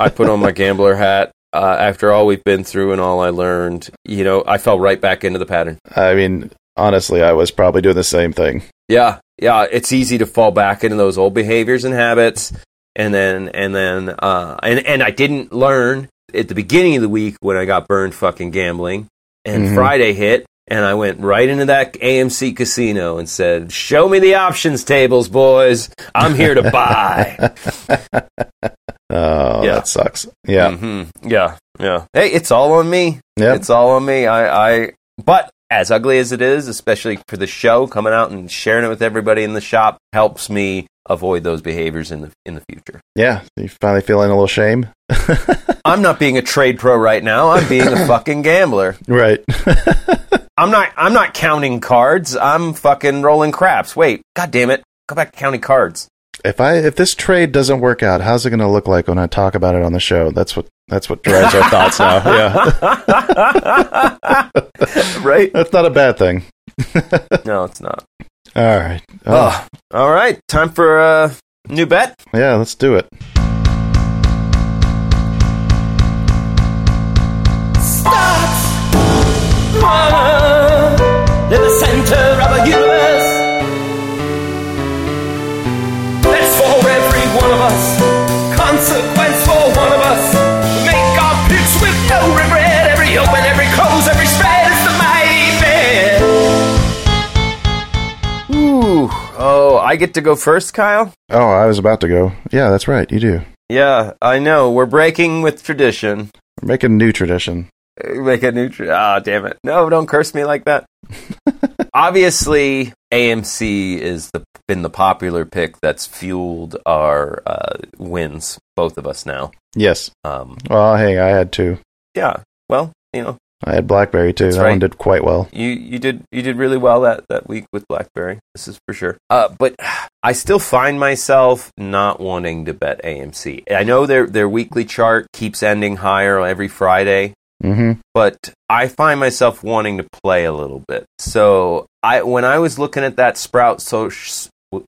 I put on my gambler hat. Uh, after all we've been through and all I learned, you know, I fell right back into the pattern. I mean, honestly, I was probably doing the same thing. Yeah, yeah, it's easy to fall back into those old behaviors and habits, and then and then uh, and and I didn't learn at the beginning of the week when I got burned fucking gambling, and Mhm. Friday hit, and I went right into that AMC casino and said, "Show me the options tables, boys. I'm here to buy." Oh, Yeah. that sucks. Yeah, hmm yeah, yeah. Hey, it's all on me. yeah. It's all on me. I, I, but as ugly as it is, especially for the show, coming out and sharing it with everybody in the shop helps me avoid those behaviors in the in the future. yeah. You finally feeling a little shame, I'm not being a trade pro right now. I'm being a fucking gambler. right? I'm not. I'm not counting cards. I'm fucking rolling craps. Wait, god damn it. Go back to counting cards. if I if this trade doesn't work out, how's it going to look like when I talk about it on the show? That's what that's what drives our thoughts now. Yeah, right? that's not a bad thing. No, it's not. All right. Oh, Oh, all right. Time for a new bet. yeah, let's do it. I get to go first, Kyle. Oh, I was about to go. Yeah, that's right. You do. Yeah, I know. We're breaking with tradition. We're making a new tradition. Make a new. Tra- ah, damn it! No, don't curse me like that. Obviously, AMC is the been the popular pick that's fueled our uh, wins. Both of us now. Yes. Um, Well, hey, I had two. yeah. Well, you know, I had BlackBerry too. That's that right. one did quite well. You you did you did really well that, that week with BlackBerry. This is for sure. Uh, but I still find myself not wanting to bet AMC. I know their their weekly chart keeps ending higher every Friday, hmm but I find myself wanting to play a little bit. So I when I was looking at that Sprout so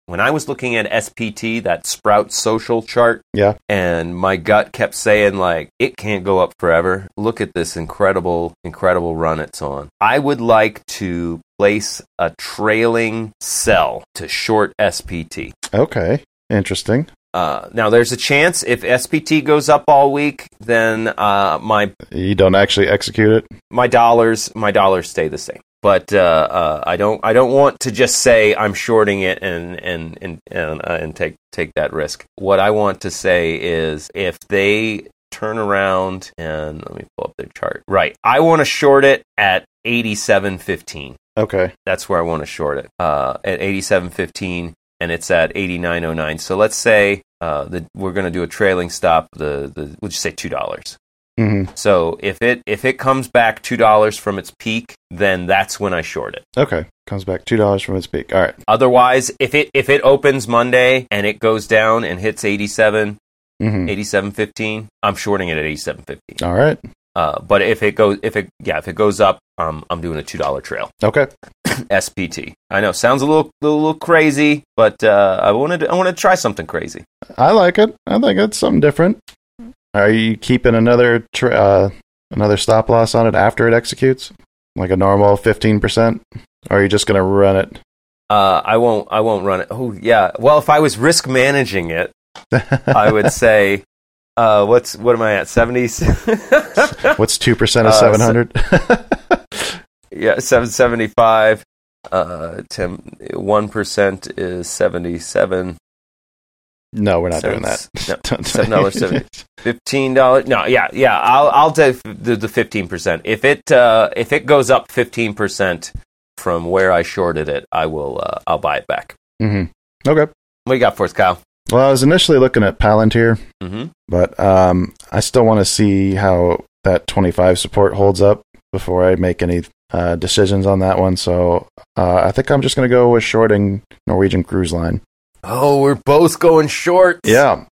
when I was looking at SPT that Sprout social chart, Yeah. and my gut kept saying like it can't go up forever. Look at this incredible incredible run it's on. I would like to place a trailing sell to short SPT. Okay. Interesting. Uh, now there's a chance if SPT goes up all week, then uh, my You don't actually execute it. my dollars my dollars stay the same. But uh, uh, I don't I don't want to just say I'm shorting it and and and and, uh, and take take that risk. What I want to say is if they turn around and let me pull up their chart. Right, I want to short it at 87.15. Okay. That's where I want to short it uh, at 87.15, and it's at 89.09. So let's say uh, the, we're going to do a trailing stop. The the we'll just say two dollars. Hmm So if it if it comes back two dollars from its peak, then that's when I short it. Okay. Comes back two dollars from its peak. All right. Otherwise, if it if it opens Monday and it goes down and hits 87, hmm 87.15, I'm shorting it at 87.15. All right. Uh, but if it goes if it yeah if it goes up, um, I'm doing a two dollar trail. Okay. SPT. I know sounds a little little, little crazy, but uh, I wanted to, I wanted to try something crazy. I like it. I think it's something different. Are you keeping another tr uh, another stop loss on it after it executes, like a normal fifteen percent? Or are you just going to run it? Uh, I won't I won't run it. Oh yeah. Well, if I was risk managing it, I would say, uh, what's what am I at? Seventies. What's two percent of Uh, seven hundred? yeah, seven seventy five. Uh, one percent is seventy seven. No, we're not doing that. No, seven dollars seventy. Fifteen dollars. No, yeah, yeah. I'll I'll take the the fifteen percent. If it uh, if it goes up fifteen percent from where I shorted it, I will uh, I'll buy it back. Mm-hmm. Okay. What do you got for us, Kyle? Well, I was initially looking at Palantir, Mm-hmm. but um, I still want to see how that 25 support holds up before I make any uh, decisions on that one. So uh, I think I'm just going to go with shorting Norwegian Cruise Line. Oh, we're both going short. Yeah.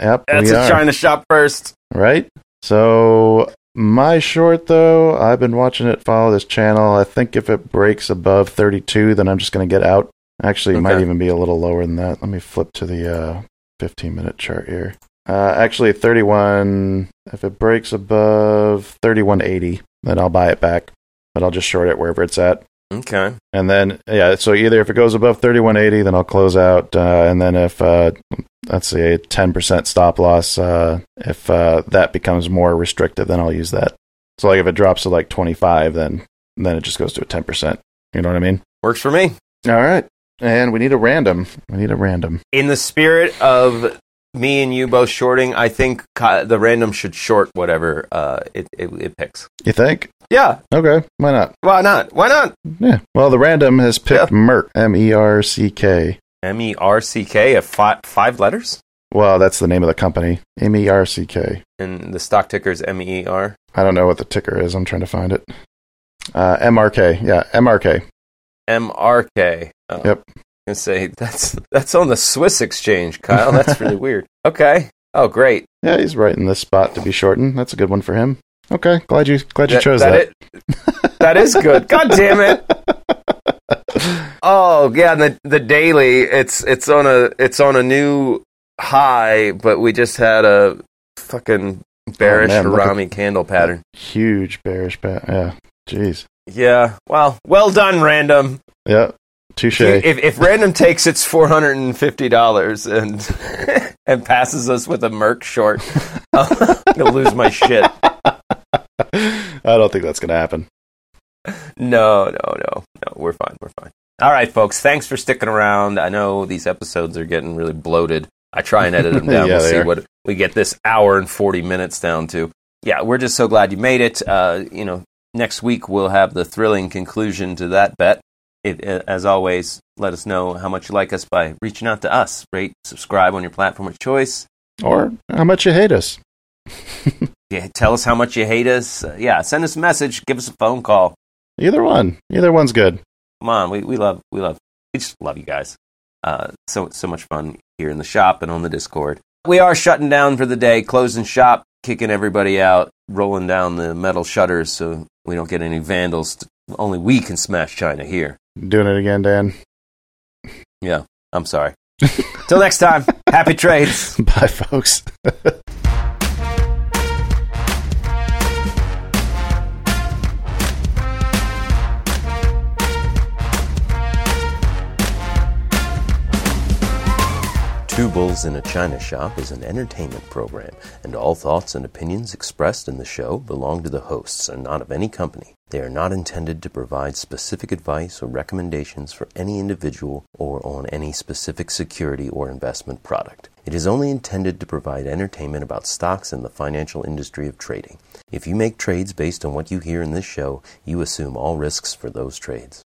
Yep. that's a are. China shop first. right? So my short though, I've been watching it follow this channel. I think if it breaks above 32, then I'm just going to get out. Actually, it might even be a little lower than that. Let me flip to the uh, 15 minute chart here. Uh, actually, 31. If it breaks above 31.80, then I'll buy it back. But I'll just short it wherever it's at. Okay. And then, yeah, so either if it goes above 3180, then I'll close out. Uh, and then if, uh, let's say, a 10% stop loss, uh, if uh, that becomes more restrictive, then I'll use that. So, like, if it drops to like 25, then then it just goes to a 10%. You know what I mean? Works for me. All right. And we need a random. We need a random. In the spirit of me and you both shorting, I think the random should short whatever uh, it, it it picks. You think? Yeah, Okay. Why not? why not? Why not? Yeah. Well, the random has picked Yeah. Merck. M E R C K. M E R C K, a five five letters, Well, that's the name of the company. M E R C K. and the stock ticker is M E R. I don't know what the ticker is. I'm trying to find it. Uh, MRK. Yeah, MRK. M R K. Oh, Yep. Gonna say that's that's on the Swiss exchange, Kyle. That's really weird. Okay. Oh, great. Yeah, he's right in this spot to be shortened. That's a good one for him. Okay, glad you glad you That- chose that that. that is good. God damn it. Oh yeah, the the daily it's it's on a it's on a new high, but we just had a fucking bearish Oh, man, candle pattern. Huge bearish bat. Yeah, jeez. Yeah, well, well done, random. Yeah, touche. If, if, random takes its four hundred and fifty dollars and and passes us with a Merck short, I'm gonna lose my shit. I don't think that's gonna happen. No, no, no, no. We're fine. We're fine. All right, folks. Thanks for sticking around. I know these episodes are getting really bloated. I try and edit them down. Yeah, we'll see are. what we get this hour and forty minutes down to. Yeah, we're just so glad you made it. Uh, you know, next week we'll have the thrilling conclusion to that bet. It, as always, let us know how much you like us by reaching out to us. Rate, subscribe on your platform of choice. Or how much you hate us. Yeah, tell us how much you hate us. Uh, yeah, send us a message. Give us a phone call. Either one. Either one's good. Come on, we, we love we love we just love you guys. Uh, so so much fun here in the shop and on the Discord. We are shutting down for the day, closing shop, kicking everybody out, rolling down the metal shutters so we don't get any vandals. Only we can smash China here. Doing it again, Dan. Yeah, I'm sorry. Till next time, happy trades. Bye, folks. Two Bulls in a China Shop is an entertainment program, and all thoughts and opinions expressed in the show belong to the hosts and not of any company. They are not intended to provide specific advice or recommendations for any individual or on any specific security or investment product. It is only intended to provide entertainment about stocks and the financial industry of trading. If you make trades based on what you hear in this show, you assume all risks for those trades.